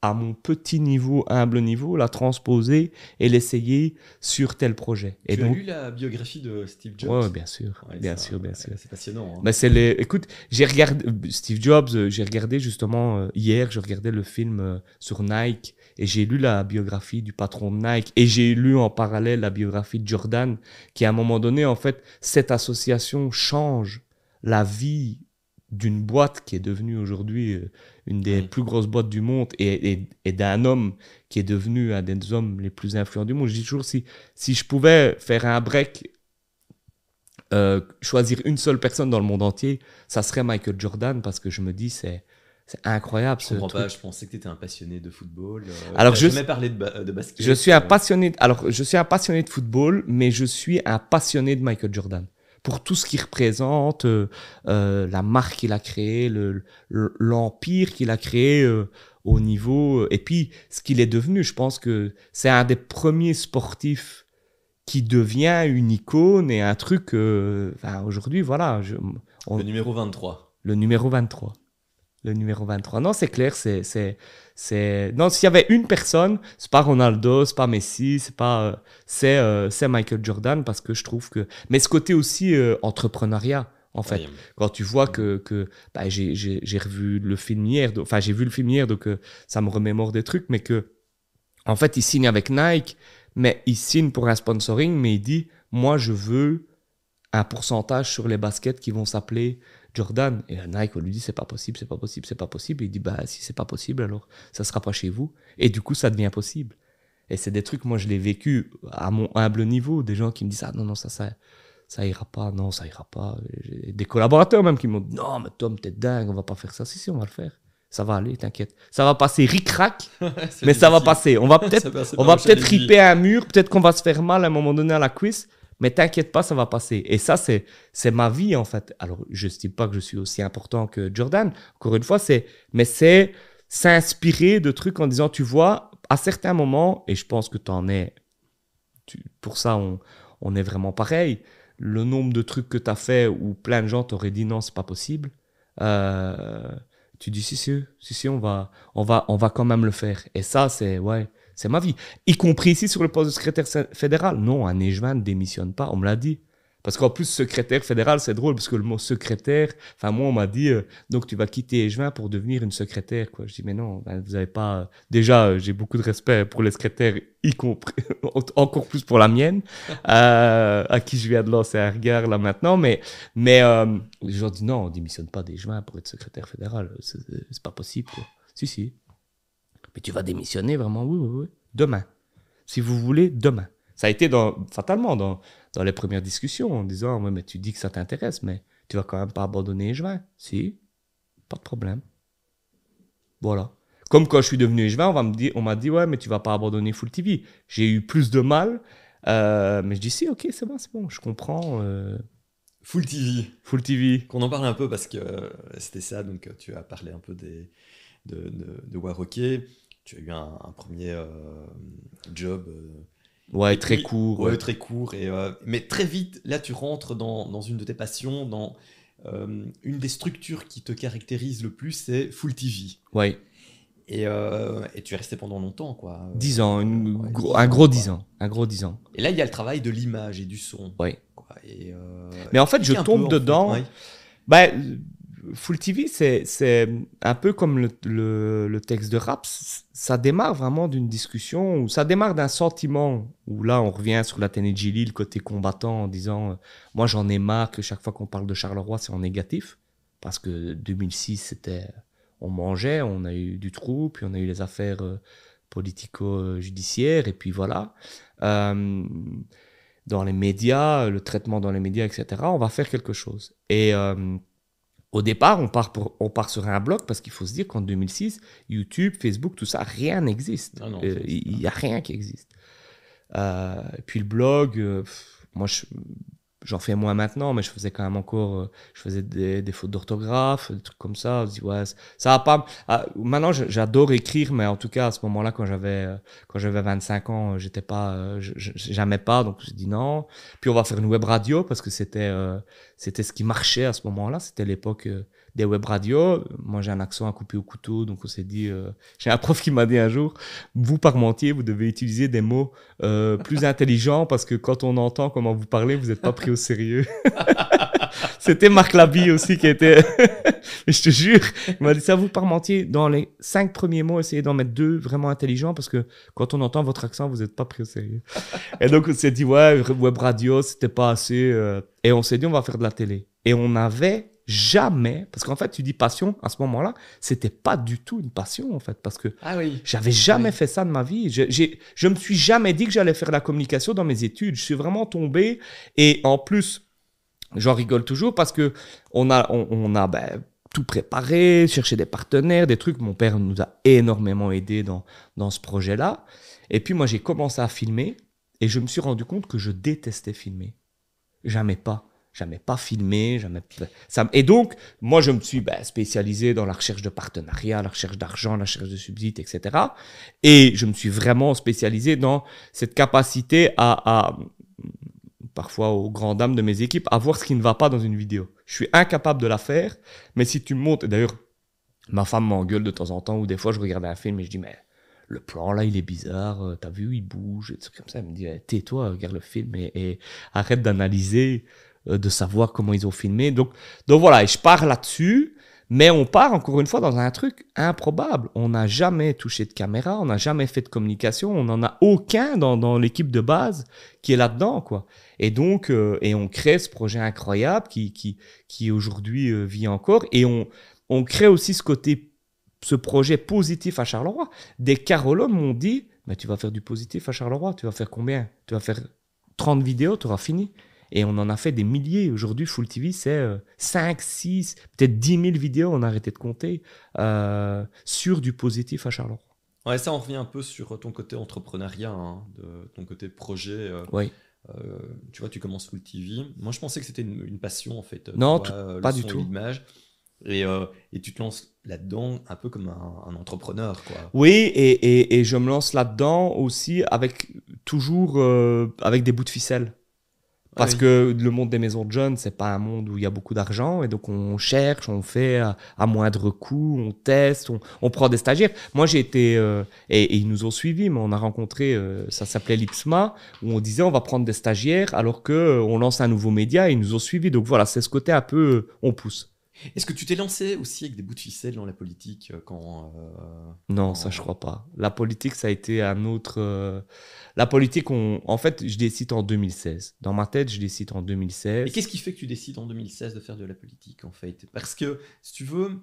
[SPEAKER 2] à mon petit niveau, humble niveau, la transposer et l'essayer sur tel projet.
[SPEAKER 1] Tu
[SPEAKER 2] et
[SPEAKER 1] as lu la biographie de Steve Jobs?
[SPEAKER 2] Oui, bien sûr, bien sûr, bien sûr.
[SPEAKER 1] C'est passionnant. Hein.
[SPEAKER 2] Ben, c'est les... Écoute, j'ai regardé Steve Jobs, euh, j'ai regardé justement euh, hier, je regardais le film euh, sur Nike et j'ai lu la biographie du patron de Nike et j'ai lu en parallèle la biographie de Jordan, qui à un moment donné, en fait, cette association change la vie d'une boîte qui est devenue aujourd'hui euh, une des plus grosses boîtes du monde et, d'un homme qui est devenu un des hommes les plus influents du monde. Je dis toujours, si, si je pouvais faire un break, euh, choisir une seule personne dans le monde entier, ça serait Michael Jordan parce que je me dis, c'est... C'est incroyable.
[SPEAKER 1] Je comprends pas, je pensais que tu étais un passionné de football. Euh,
[SPEAKER 2] alors je
[SPEAKER 1] jamais parlé de, de, basket.
[SPEAKER 2] Je suis un passionné. Alors je suis un passionné de football, mais je suis un passionné de Michael Jordan pour tout ce qu'il représente, euh, euh, la marque qu'il a créée, l'empire qu'il a créé euh, au niveau, et puis ce qu'il est devenu. Je pense que c'est un des premiers sportifs qui devient une icône et un truc. Aujourd'hui, voilà.
[SPEAKER 1] le numéro 23.
[SPEAKER 2] Le numéro 23. Le numéro 23. Non, c'est clair, c'est c'est non, s'il y avait une personne, c'est pas Ronaldo, c'est pas Messi, c'est pas euh, c'est euh, c'est Michael Jordan parce que je trouve que mais ce côté aussi euh, entrepreneuriat en fait. Quand tu vois que, que bah, j'ai revu le film hier, enfin j'ai vu le film hier donc ça me remémore des trucs mais que en fait, il signe avec Nike, mais il signe pour un sponsoring mais il dit moi je veux un pourcentage sur les baskets qui vont s'appeler Jordan. Et Nike, on lui dit, c'est pas possible, c'est pas possible, c'est pas possible. Et il dit, bah, si c'est pas possible, alors ça sera pas chez vous. Et du coup, ça devient possible. Et c'est des trucs, moi, je l'ai vécu à mon humble niveau. Des gens qui me disent, ah non, non, ça, ça, ça ira pas, non, ça ira pas. Des collaborateurs même qui m'ont dit, non, mais Tom, t'es dingue, on va pas faire ça. Si, si, on va le faire. Ça va aller, t'inquiète. Ça va passer ric-rac, mais ça va passer. On va peut-être on va peut-être riper un mur, peut-être qu'on va se faire mal à un moment donné à la cuisse, mais t'inquiète pas, ça va passer. Et ça, c'est, c'est ma vie, en fait. Alors, je ne dis pas que je suis aussi important que Jordan. Encore une fois, c'est, mais c'est s'inspirer de trucs en disant, tu vois, à certains moments, et je pense que tu en es, pour ça, on, on est vraiment pareil. Le nombre de trucs que tu as fait où plein de gens t'auraient dit non, c'est pas possible. Euh, tu dis si, si, si, si, on va, on va, on va quand même le faire. Et ça, c'est, ouais, c'est ma vie. Y compris ici sur le poste de secrétaire fédéral. Non, un ne démissionne pas, on me l'a dit. Parce qu'en plus, secrétaire fédéral, c'est drôle, parce que le mot secrétaire, enfin, moi, on m'a dit, euh, donc tu vas quitter Échevin pour devenir une secrétaire, quoi. Je dis, mais non, ben, vous n'avez pas. Déjà, euh, j'ai beaucoup de respect pour les secrétaires, y compris, encore plus pour la mienne, euh, à qui je viens de lancer un regard là maintenant, mais, mais les gens non, on démissionne pas d'Échevin pour être secrétaire fédéral, c'est pas possible. Si, si. Mais tu vas démissionner vraiment Oui, oui, oui. Demain. Si vous voulez, demain. Ça a été dans, fatalement dans, dans les premières discussions en disant mais tu dis que ça t'intéresse, mais tu vas quand même pas abandonner juin. Si, pas de problème. Voilà. Comme quand je suis devenu échevin, on m'a dit, on dit ouais, mais tu vas pas abandonner Full TV. J'ai eu plus de mal, euh, mais je dis si, ok, c'est bon, c'est bon, je comprends. Euh.
[SPEAKER 1] Full TV.
[SPEAKER 2] Full TV.
[SPEAKER 1] Qu'on en parle un peu parce que euh, c'était ça, donc tu as parlé un peu des, de, de, de Tu as eu un, premier euh, job. Euh,
[SPEAKER 2] ouais, très court.
[SPEAKER 1] Ouais, très court. Et, euh, mais très vite, là, tu rentres dans, dans une de tes passions, dans une des structures qui te caractérise le plus, c'est Full TV.
[SPEAKER 2] Ouais.
[SPEAKER 1] Et, et, tu es resté pendant longtemps, quoi.
[SPEAKER 2] 10 ans, un gros 10 ans. Un gros 10 ans.
[SPEAKER 1] Et là, il y a le travail de l'image et du son.
[SPEAKER 2] Ouais. Et, mais en fait, je tombe dedans. Ben, Full TV, c'est un peu comme le, le, texte de rap. Ça démarre vraiment d'une discussion, ou ça démarre d'un sentiment, où là, on revient sur la Gilly, le côté combattant, en disant euh, Moi, j'en ai marre que chaque fois qu'on parle de Charleroi, c'est en négatif. Parce que 2006, c'était. On mangeait, on a eu du trou, puis on a eu les affaires euh, politico-judiciaires, et puis voilà. Euh, dans les médias, le traitement dans les médias, etc., on va faire quelque chose. Et au départ, on part, pour, on part sur un blog parce qu'il faut se dire qu'en 2006, YouTube, Facebook, tout ça, rien n'existe. Ah euh, il n'y a rien qui existe. Euh, puis le blog, moi, je, J'en fais moins maintenant, mais je faisais quand même encore, euh, je faisais des, des fautes d'orthographe, des trucs comme ça. Je dis, ouais, ça va pas. Ah, maintenant, j'adore écrire, mais en tout cas, à ce moment-là, quand j'avais, euh, quand j'avais 25 ans, euh, j'étais pas, jamais pas, donc je dis non. Puis on va faire une web radio parce que c'était, c'était ce qui marchait à ce moment-là. C'était l'époque des web radios. Moi, j'ai un accent à couper au couteau, donc on s'est dit. Euh, j'ai un prof qui m'a dit un jour vous, Parmentier, vous devez utiliser des mots euh, plus intelligents parce que quand on entend comment vous parlez, vous n'êtes pas pris au sérieux. C'était Marc Labie aussi qui était. Je te jure, il m'a dit ça, vous, Parmentier, dans les cinq premiers mots, essayez d'en mettre deux vraiment intelligents parce que quand on entend votre accent, vous n'êtes pas pris au sérieux. Et donc, on s'est dit ouais, web radio, c'était pas assez. Euh, et on s'est dit on va faire de la télé. Et on avait jamais, parce qu'en fait, tu dis passion, à ce moment-là, c'était pas du tout une passion, en fait, parce que
[SPEAKER 1] ah oui.
[SPEAKER 2] j'avais jamais fait ça de ma vie. Je, j'ai, je me suis jamais dit que j'allais faire la communication dans mes études. Je suis vraiment tombé, et en plus, j'en rigole toujours parce que on a, on, a ben, tout préparé, cherché des partenaires, des trucs. Mon père nous a énormément aidé dans, dans ce projet-là. Et puis moi, j'ai commencé à filmer, et je me suis rendu compte que je détestais filmer. Jamais pas jamais pas filmé, jamais. Ça... Et donc, moi, je me suis ben, spécialisé dans la recherche de partenariats, la recherche d'argent, la recherche de subsides, etc. Et je me suis vraiment spécialisé dans cette capacité à, à parfois aux grandes dames de mes équipes, à voir ce qui ne va pas dans une vidéo. Je suis incapable de la faire, mais si tu me montres, d'ailleurs, ma femme m'engueule de temps en temps, ou des fois je regarde un film et je dis, mais le plan là, il est bizarre, euh, t'as vu, il bouge, et tout comme ça. Elle me dit, eh, tais-toi, regarde le film et arrête d'analyser de savoir comment ils ont filmé. Donc, donc voilà, je pars là-dessus, mais on part encore une fois dans un truc improbable. On n'a jamais touché de caméra, on n'a jamais fait de communication, on n'en a aucun dans, l'équipe de base qui est là-dedans, quoi. Et donc, euh, et on crée ce projet incroyable qui, qui, qui aujourd'hui euh, vit encore, et on, on crée aussi ce côté, ce projet positif à Charleroi. Des carologues m'ont dit, mais tu vas faire du positif à Charleroi, tu vas faire combien? Tu vas faire 30 vidéos, tu auras fini. Et on en a fait des milliers. Aujourd'hui, Full TV, c'est 5, 6, peut-être 10 000 vidéos, on a arrêté de compter, euh, sur du positif à Charleroi.
[SPEAKER 1] Ouais, ça, on revient un peu sur ton côté entrepreneuriat, hein, de ton côté projet. Euh,
[SPEAKER 2] oui.
[SPEAKER 1] Euh, tu vois, tu commences Full TV. Moi, je pensais que c'était une, passion, en fait.
[SPEAKER 2] Non, pas du tout.
[SPEAKER 1] L'image. Et, et, tu te lances là-dedans un peu comme un, entrepreneur, quoi.
[SPEAKER 2] Oui, et, et, et je me lance là-dedans aussi avec toujours avec des bouts de ficelle. Parce que le monde des maisons de jeunes, c'est pas un monde où il y a beaucoup d'argent. Et donc, on cherche, on fait à, moindre coût, on teste, on, prend des stagiaires. Moi, j'ai été, euh, et, ils nous ont suivis, mais on a rencontré, euh, ça s'appelait l'IPSMA, où on disait on va prendre des stagiaires alors que euh, on lance un nouveau média et ils nous ont suivis. Donc voilà, c'est ce côté un peu, on pousse.
[SPEAKER 1] Est-ce que tu t'es lancé aussi avec des bouts de ficelle dans la politique euh, quand euh,
[SPEAKER 2] Non, ça je crois pas. La politique, ça a été un autre. Euh, la politique, on... en fait, je décide en 2016. Dans ma tête, je décide en 2016.
[SPEAKER 1] Et qu'est-ce qui fait que tu décides en 2016 de faire de la politique, en fait? Parce que, si tu veux,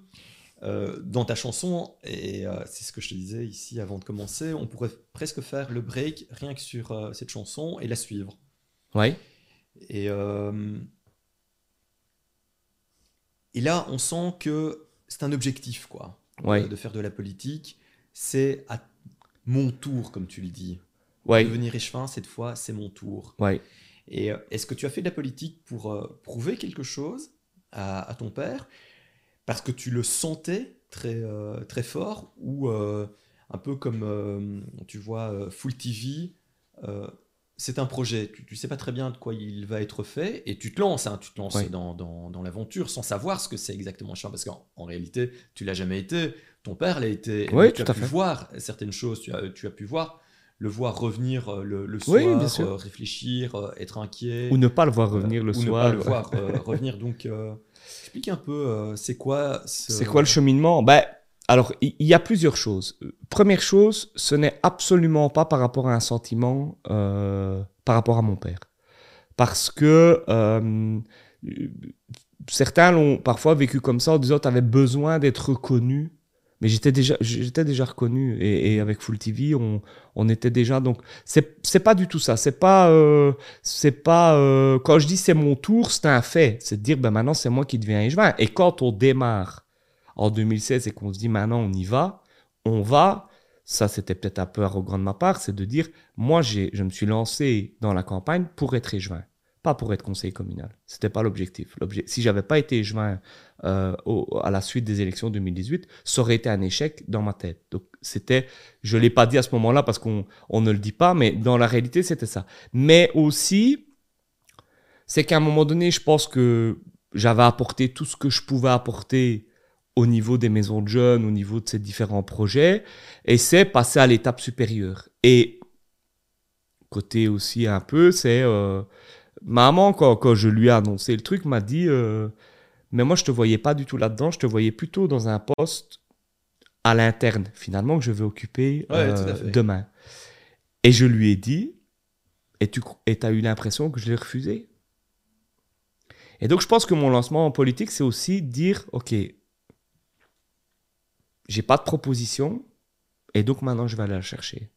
[SPEAKER 1] dans ta chanson, et c'est ce que je te disais ici avant de commencer, on pourrait presque faire le break rien que sur cette chanson et la suivre.
[SPEAKER 2] Ouais.
[SPEAKER 1] Et et là, on sent que c'est un objectif, quoi, de, faire de la politique. C'est à mon tour, comme tu le dis.
[SPEAKER 2] Ouais.
[SPEAKER 1] Devenir échevin, cette fois, c'est mon tour.
[SPEAKER 2] Ouais.
[SPEAKER 1] Et euh, est-ce que tu as fait de la politique pour euh, prouver quelque chose à, ton père? Parce que tu le sentais très, euh, très fort Ou un peu comme, tu vois, Full TV c'est un projet, tu, ne sais pas très bien de quoi il va être fait, et tu te lances, hein, tu te lances dans, dans, l'aventure sans savoir ce que c'est exactement parce qu'en en réalité, tu l'as jamais été, ton père l'a été,
[SPEAKER 2] oui,
[SPEAKER 1] tu
[SPEAKER 2] as
[SPEAKER 1] pu voir certaines choses, tu as, tu as pu voir le voir revenir euh, le,
[SPEAKER 2] Oui,
[SPEAKER 1] soir,
[SPEAKER 2] bien sûr.
[SPEAKER 1] euh, réfléchir, euh, être inquiet.
[SPEAKER 2] Ou ne pas le voir
[SPEAKER 1] euh,
[SPEAKER 2] revenir le
[SPEAKER 1] ou
[SPEAKER 2] soir.
[SPEAKER 1] ne pas le voir euh, revenir. Donc, euh, explique un peu, euh, c'est quoi ce-
[SPEAKER 2] C'est quoi le cheminement? Ben, Alors, il y, a plusieurs choses. Première chose, ce n'est absolument pas par rapport à un sentiment euh, par rapport à mon père. Parce que euh, certains l'ont parfois vécu comme ça en disant tu besoin d'être reconnu. Mais j'étais déjà, j'étais déjà reconnu et, avec Full TV, on, on était déjà donc c'est c'est pas du tout ça. C'est pas euh, c'est pas euh, quand je dis c'est mon tour, c'est un fait. C'est de dire ben maintenant c'est moi qui deviens échevin. Et quand on démarre en 2016 et qu'on se dit maintenant on y va, on va. Ça c'était peut-être un peu arrogant de ma part, c'est de dire moi j'ai je me suis lancé dans la campagne pour être échevin, pas pour être conseiller communal. C'était pas l'objectif. L'obje- Si j'avais pas été échevin euh, au- à la suite des élections 2018, ça aurait été un échec dans ma tête. Donc c'était, je l'ai pas dit à ce moment-là parce qu'on on ne le dit pas, mais dans la réalité c'était ça. Mais aussi, c'est qu'à un moment donné, je pense que j'avais apporté tout ce que je pouvais apporter au niveau des maisons de jeunes, au niveau de ces différents projets, et c'est passer à l'étape supérieure. Et côté aussi un peu, c'est euh, maman quand, quand je lui ai annoncé le truc m'a dit, euh, mais moi je te voyais pas du tout là-dedans, je te voyais plutôt dans un poste à l'interne finalement que je vais occuper
[SPEAKER 1] Ouais,
[SPEAKER 2] euh, demain. Et je lui ai dit, et tu et as eu l'impression que je l'ai refusé? Et donc je pense que mon lancement en politique, c'est aussi dire, ok, j'ai pas de proposition, et donc maintenant je vais aller la chercher.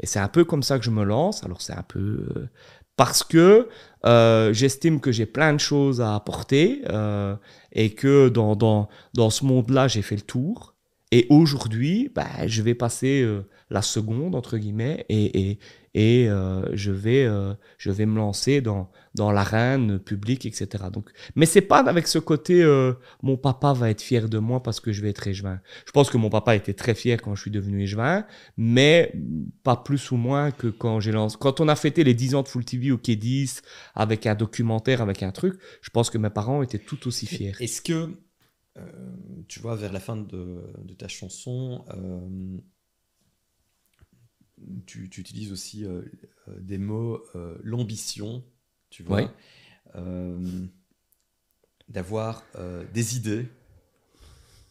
[SPEAKER 2] Et c'est un peu comme ça que je me lance. Alors c'est un peu euh, parce que euh, j'estime que j'ai plein de choses à apporter euh, et que dans, dans, dans ce monde-là, j'ai fait le tour. Et aujourd'hui, bah, je vais passer la seconde, entre guillemets, et, et, et euh, je, vais, euh, je vais me lancer dans, dans l'arène publique, etc. Donc, mais c'est pas avec ce côté euh, mon papa va être fier de moi parce que je vais être échevin. Je pense que mon papa était très fier quand je suis devenu échevin, mais pas plus ou moins que quand j'ai lancé. Quand on a fêté les 10 ans de Full TV au Quai 10 avec un documentaire, avec un truc, je pense que mes parents étaient tout aussi fiers.
[SPEAKER 1] Est-ce que, tu vois, vers la fin de, de ta chanson, tu, tu utilises aussi euh, euh, des mots, euh, l'ambition, tu vois,
[SPEAKER 2] Oui.
[SPEAKER 1] euh, d'avoir des idées,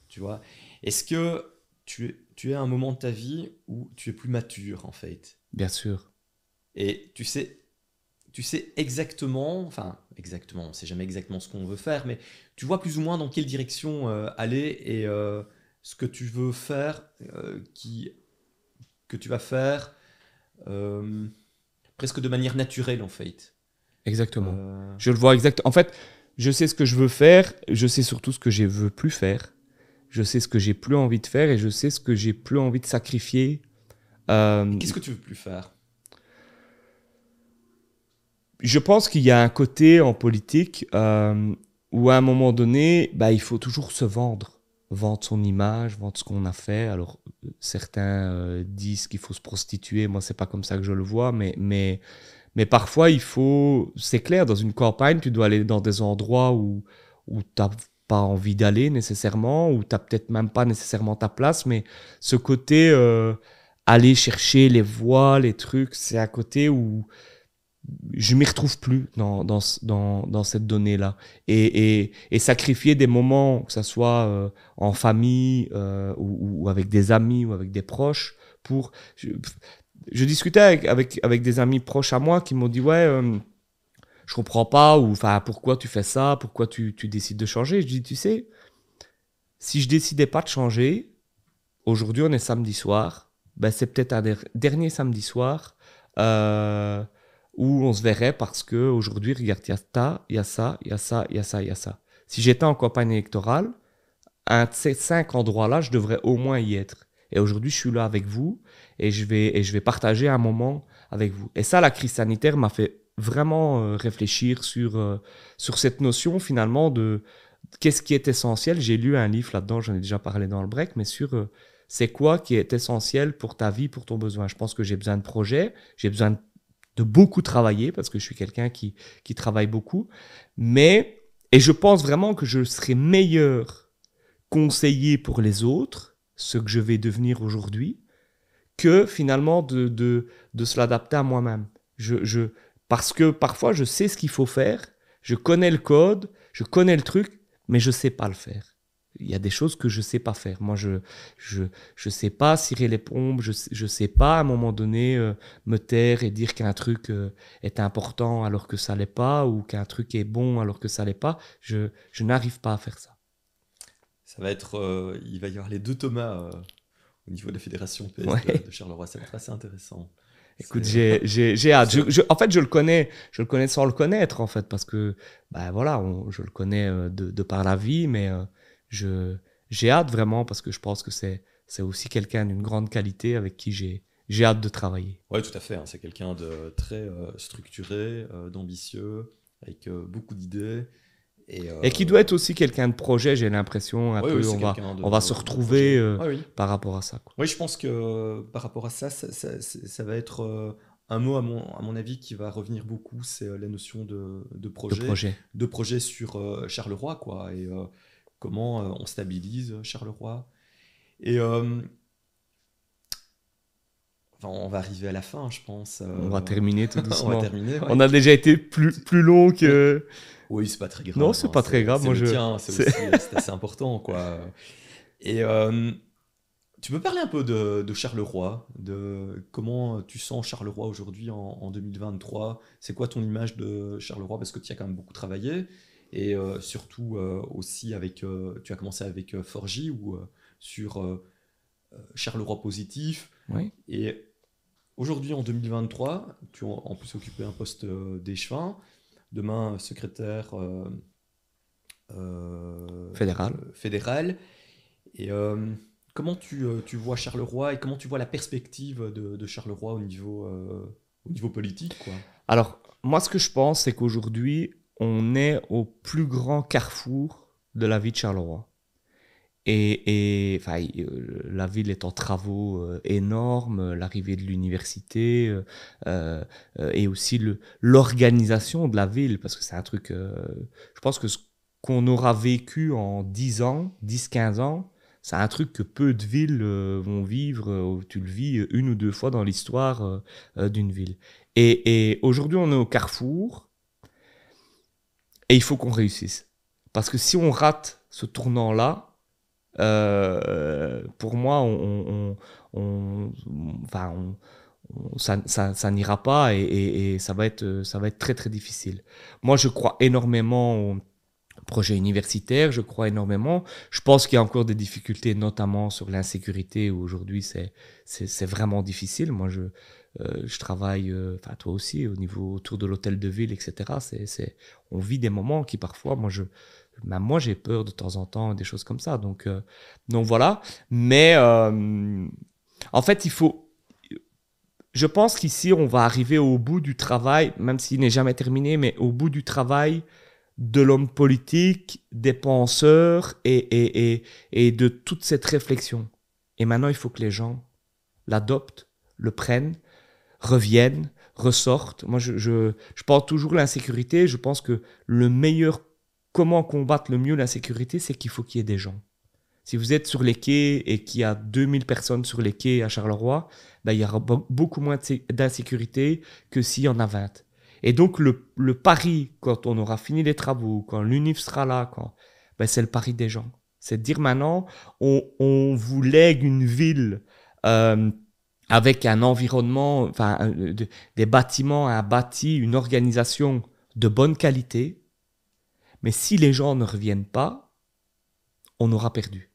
[SPEAKER 1] tu vois. Est-ce que tu es, tu es à un moment de ta vie où tu es plus mature, en fait?
[SPEAKER 2] Bien sûr.
[SPEAKER 1] et tu sais, tu sais exactement, enfin exactement, on sait jamais exactement ce qu'on veut faire, mais tu vois plus ou moins dans quelle direction aller et ce que tu veux faire, qui, que tu vas faire, euh, presque de manière naturelle en fait.
[SPEAKER 2] Exactement.
[SPEAKER 1] Euh,
[SPEAKER 2] Je le vois exactement. En fait, je sais ce que je veux faire, je sais surtout ce que je veux plus faire. Je sais ce que j'ai plus envie de faire et je sais ce que j'ai plus envie de sacrifier. Euh,
[SPEAKER 1] Qu'est-ce que tu veux plus faire?
[SPEAKER 2] Je pense qu'il y a un côté en politique où à un moment donné, bah, il faut toujours se vendre. Vendre son image, vendre ce qu'on a fait. Alors, certains euh, disent qu'il faut se prostituer. Moi, c'est pas comme ça que je le vois, mais, mais, mais parfois, il faut. C'est clair, dans une campagne, tu dois aller dans des endroits où, où tu n'as pas envie d'aller nécessairement, où tu n'as peut-être même pas nécessairement ta place, mais ce côté euh, aller chercher les voix, les trucs, c'est un côté où je m'y retrouve plus dans, dans, dans, dans cette donnée-là. Et, et, et sacrifier des moments, que ce soit euh, en famille euh, ou, ou avec des amis ou avec des proches, pour... Je, je discutais avec, avec, avec des amis proches à moi qui m'ont dit, ouais, euh, je comprends pas, ou enfin, pourquoi tu fais ça, pourquoi tu, tu décides de changer. Je dis, tu sais, si je décidais pas de changer, aujourd'hui on est samedi soir, ben c'est peut-être un der- dernier samedi soir euh, où on se verrait parce que aujourd'hui, regarde, il y a ça, il y a ça, il y a ça, il y a ça, il y a ça. Si j'étais en campagne électorale, de ces cinq endroits-là, je devrais au moins y être. Et aujourd'hui, je suis là avec vous et je vais, et je vais partager un moment avec vous. Et ça, la crise sanitaire m'a fait vraiment euh, réfléchir sur, euh, sur cette notion finalement de qu'est-ce qui est essentiel. J'ai lu un livre là-dedans, j'en ai déjà parlé dans le break, mais sur euh, c'est quoi qui est essentiel pour ta vie, pour ton besoin. Je pense que j'ai besoin de projets, j'ai besoin de, de beaucoup travailler parce que je suis quelqu'un qui, qui travaille beaucoup. Mais, et je pense vraiment que je serai meilleur conseiller pour les autres, ce que je vais devenir aujourd'hui, que finalement de, de, de se l'adapter à moi-même. Je, je, parce que parfois, je sais ce qu'il faut faire, je connais le code, je connais le truc, mais je sais pas le faire il y a des choses que je sais pas faire. Moi, je je je sais pas cirer les pompes, je je sais pas à un moment donné euh, me taire et dire qu'un truc euh, est important alors que ça l'est pas ou qu'un truc est bon alors que ça l'est pas. Je je n'arrive pas à faire ça.
[SPEAKER 1] Ça va être euh, il va y avoir les deux Thomas au niveau de la fédération PS de, Charleroi, ça va être assez intéressant.
[SPEAKER 2] Écoute, j'ai, j'ai, hâte. Je, en fait, je le connais, je le connais sans le connaître, en fait, parce que, ben voilà, je le connais de, de, par la vie, mais je, j'ai hâte vraiment parce que je pense que c'est, c'est aussi quelqu'un d'une grande qualité avec qui j'ai, j'ai hâte de travailler.
[SPEAKER 1] Oui, tout à fait. Hein. C'est quelqu'un de très euh, structuré, euh, d'ambitieux, avec euh, beaucoup d'idées.
[SPEAKER 2] Et, qui doit être aussi quelqu'un de projet, j'ai l'impression. Un peu, on, va, on va se retrouver par rapport à ça.
[SPEAKER 1] Oui, je pense que par rapport à ça, ça, ça, va être un mot, à mon, à mon avis, qui va revenir beaucoup, c'est la notion de, de projet. De projet. De projet sur Charleroi, quoi. Et comment euh, on stabilise Charleroi. Et euh, on va arriver à la fin, je pense.
[SPEAKER 2] Euh. On va terminer tout doucement.
[SPEAKER 1] on, va terminer,
[SPEAKER 2] on a déjà été plus, plus long que.
[SPEAKER 1] Oui, c'est pas très grave.
[SPEAKER 2] Non, c'est pas hein, très grave. Moi, je.
[SPEAKER 1] c'est assez important, quoi. Et tu peux parler un peu de, Charleroi, de comment tu sens Charleroi aujourd'hui en, en, 2023 C'est quoi ton image de Charleroi? Parce que tu as quand même beaucoup travaillé et euh, surtout euh, aussi avec, euh, tu as commencé avec Forgy ou sur Charleroi Positif.
[SPEAKER 2] Oui.
[SPEAKER 1] Et aujourd'hui, en 2023, tu as en plus occupé un poste d'échevin, demain secrétaire
[SPEAKER 2] fédéral.
[SPEAKER 1] fédéral. Et comment tu, tu, vois Charleroi et comment tu vois la perspective de, de Charleroi au niveau, au niveau politique quoi?
[SPEAKER 2] Alors, moi, ce que je pense, c'est qu'aujourd'hui, on est au plus grand carrefour de la vie de Charleroi. Et, euh, la ville est en travaux euh, énormes, l'arrivée de l'université euh, et aussi l'organisation de la ville, parce que c'est un truc, je pense que ce qu'on aura vécu en 10 ans, 10-15 ans, c'est un truc que peu de villes vont vivre, tu le vis une ou deux fois dans l'histoire d'une ville. et aujourd'hui, on est au carrefour, et il faut qu'on réussisse. Parce que si on rate ce tournant-là, euh, pour moi, ça, n'ira pas et, ça, va être, ça va être très très difficile. Moi, je crois énormément au projet universitaire, je crois énormément. Je pense qu'il y a encore des difficultés, notamment sur l'insécurité, où aujourd'hui c'est vraiment difficile. Moi, je, euh, je travaille, euh, enfin toi aussi, au niveau autour de l'hôtel de ville, etc. C'est, c'est, on vit des moments qui parfois, moi je, même moi j'ai peur de temps en temps, des choses comme ça. Donc, euh, donc voilà. Mais en fait, il faut. Je pense qu'ici, on va arriver au bout du travail, même s'il n'est jamais terminé, mais au bout du travail de l'homme politique, des penseurs et, et, et, et de toute cette réflexion. Et maintenant, il faut que les gens l'adoptent, le prennent reviennent, ressortent. Moi, je, je, je pense toujours l'insécurité. Je pense que le meilleur, comment combattre le mieux l'insécurité, c'est qu'il faut qu'il y ait des gens. Si vous êtes sur les quais et qu'il y a 2000 personnes sur les quais à Charleroi, ben, il y aura beaucoup moins d'insécurité que s'il y en a 20. Et donc, le, le, pari, quand on aura fini les travaux, quand l'UNIF sera là, quand, ben, c'est le pari des gens. C'est de dire maintenant, on, on vous lègue une ville euh, avec un environnement, enfin, des bâtiments, un bâti, une organisation de bonne qualité. Mais si les gens ne reviennent pas, on aura perdu.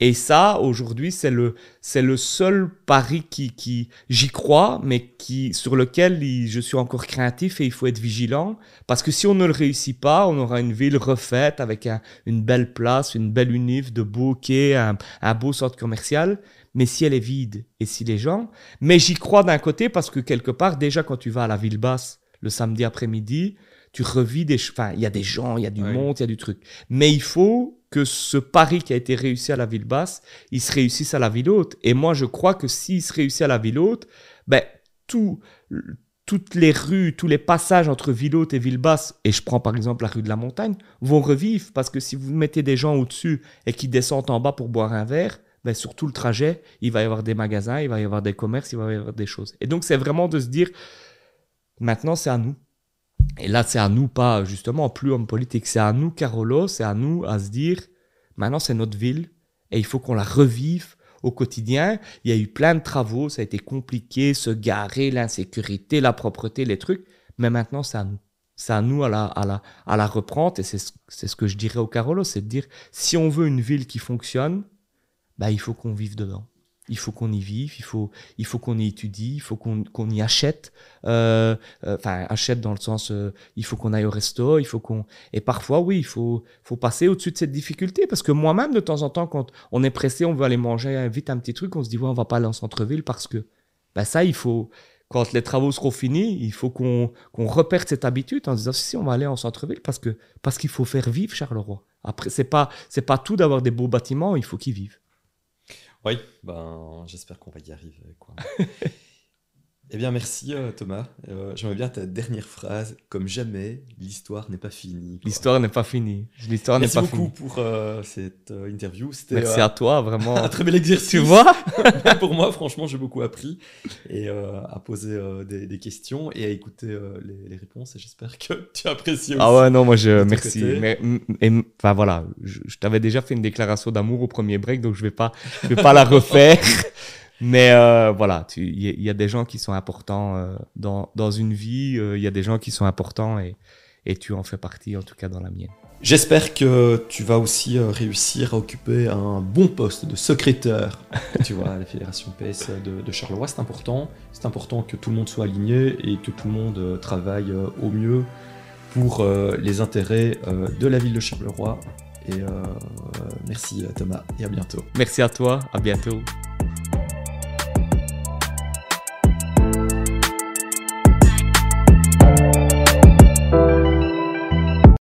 [SPEAKER 2] Et ça, aujourd'hui, c'est le, c'est le seul pari qui, qui j'y crois, mais qui, sur lequel je suis encore craintif et il faut être vigilant. Parce que si on ne le réussit pas, on aura une ville refaite avec une belle place, une belle unif, de beaux quais, un, un beau centre commercial mais si elle est vide et si les gens... Mais j'y crois d'un côté parce que quelque part, déjà quand tu vas à la ville basse le samedi après-midi, tu revis des... Enfin, il y a des gens, il y a du monde, il y a du truc. Mais il faut que ce pari qui a été réussi à la ville basse, il se réussisse à la ville haute. Et moi, je crois que s'il se réussit à la ville haute, ben, tout toutes les rues, tous les passages entre ville haute et ville basse, et je prends par exemple la rue de la Montagne, vont revivre parce que si vous mettez des gens au-dessus et qui descendent en bas pour boire un verre, ben, sur tout le trajet, il va y avoir des magasins, il va y avoir des commerces, il va y avoir des choses. Et donc, c'est vraiment de se dire, maintenant, c'est à nous. Et là, c'est à nous, pas justement plus homme politique, c'est à nous, Carolo, c'est à nous à se dire, maintenant, c'est notre ville et il faut qu'on la revive au quotidien. Il y a eu plein de travaux, ça a été compliqué, se garer, l'insécurité, la propreté, les trucs. Mais maintenant, c'est à nous. C'est à nous à la, à la, à la reprendre. Et c'est ce que je dirais au Carolo, c'est de dire, si on veut une ville qui fonctionne, bah, il faut qu'on vive dedans. Il faut qu'on y vive, il faut, il faut qu'on y étudie, il faut qu'on y achète. Euh, euh, enfin, achète dans le sens, euh, il faut qu'on aille au resto, il faut qu'on. Et parfois, oui, il faut, faut passer au-dessus de cette difficulté. Parce que moi-même, de temps en temps, quand on est pressé, on veut aller manger vite un petit truc, on se dit, ouais, on va pas aller en centre-ville parce que. Ben ça, il faut. Quand les travaux seront finis, il faut qu'on qu'on repère cette habitude en disant, si, on va aller en centre-ville parce que parce qu'il faut faire vivre Charleroi. Après, c'est pas, c'est pas tout d'avoir des beaux bâtiments, il faut qu'ils vivent.
[SPEAKER 1] Oui, ben, j'espère qu'on va y arriver. Quoi. Eh bien, merci euh, Thomas. Euh, j'aimerais bien ta dernière phrase. Comme jamais, l'histoire n'est pas finie.
[SPEAKER 2] L'histoire n'est pas finie. L'histoire n'est
[SPEAKER 1] pas beaucoup pour euh, cette interview.
[SPEAKER 2] Merci à toi, vraiment.
[SPEAKER 1] un très bel exercice.
[SPEAKER 2] Tu vois
[SPEAKER 1] Pour moi, franchement, j'ai beaucoup appris et à poser des, questions et à écouter les, réponses. Et j'espère que tu
[SPEAKER 2] ah aussi. Ah ouais, non, moi je merci. Mais, enfin voilà, je, je t'avais déjà fait une déclaration d'amour au premier break, donc je vais pas, je vais pas la refaire. Mais euh, voilà, il y, a des gens qui sont importants euh, dans, dans, une vie, euh, il y a des gens qui sont importants et, et, tu en fais partie, en tout cas dans la mienne.
[SPEAKER 1] J'espère que tu vas aussi réussir à occuper un bon poste de secrétaire, tu vois, à la Fédération PS de, de Charleroi. C'est important. C'est important que tout le monde soit aligné et que tout le monde travaille au mieux pour les intérêts de la ville de Charleroi. Et merci Thomas et à bientôt.
[SPEAKER 2] Merci à toi, à bientôt.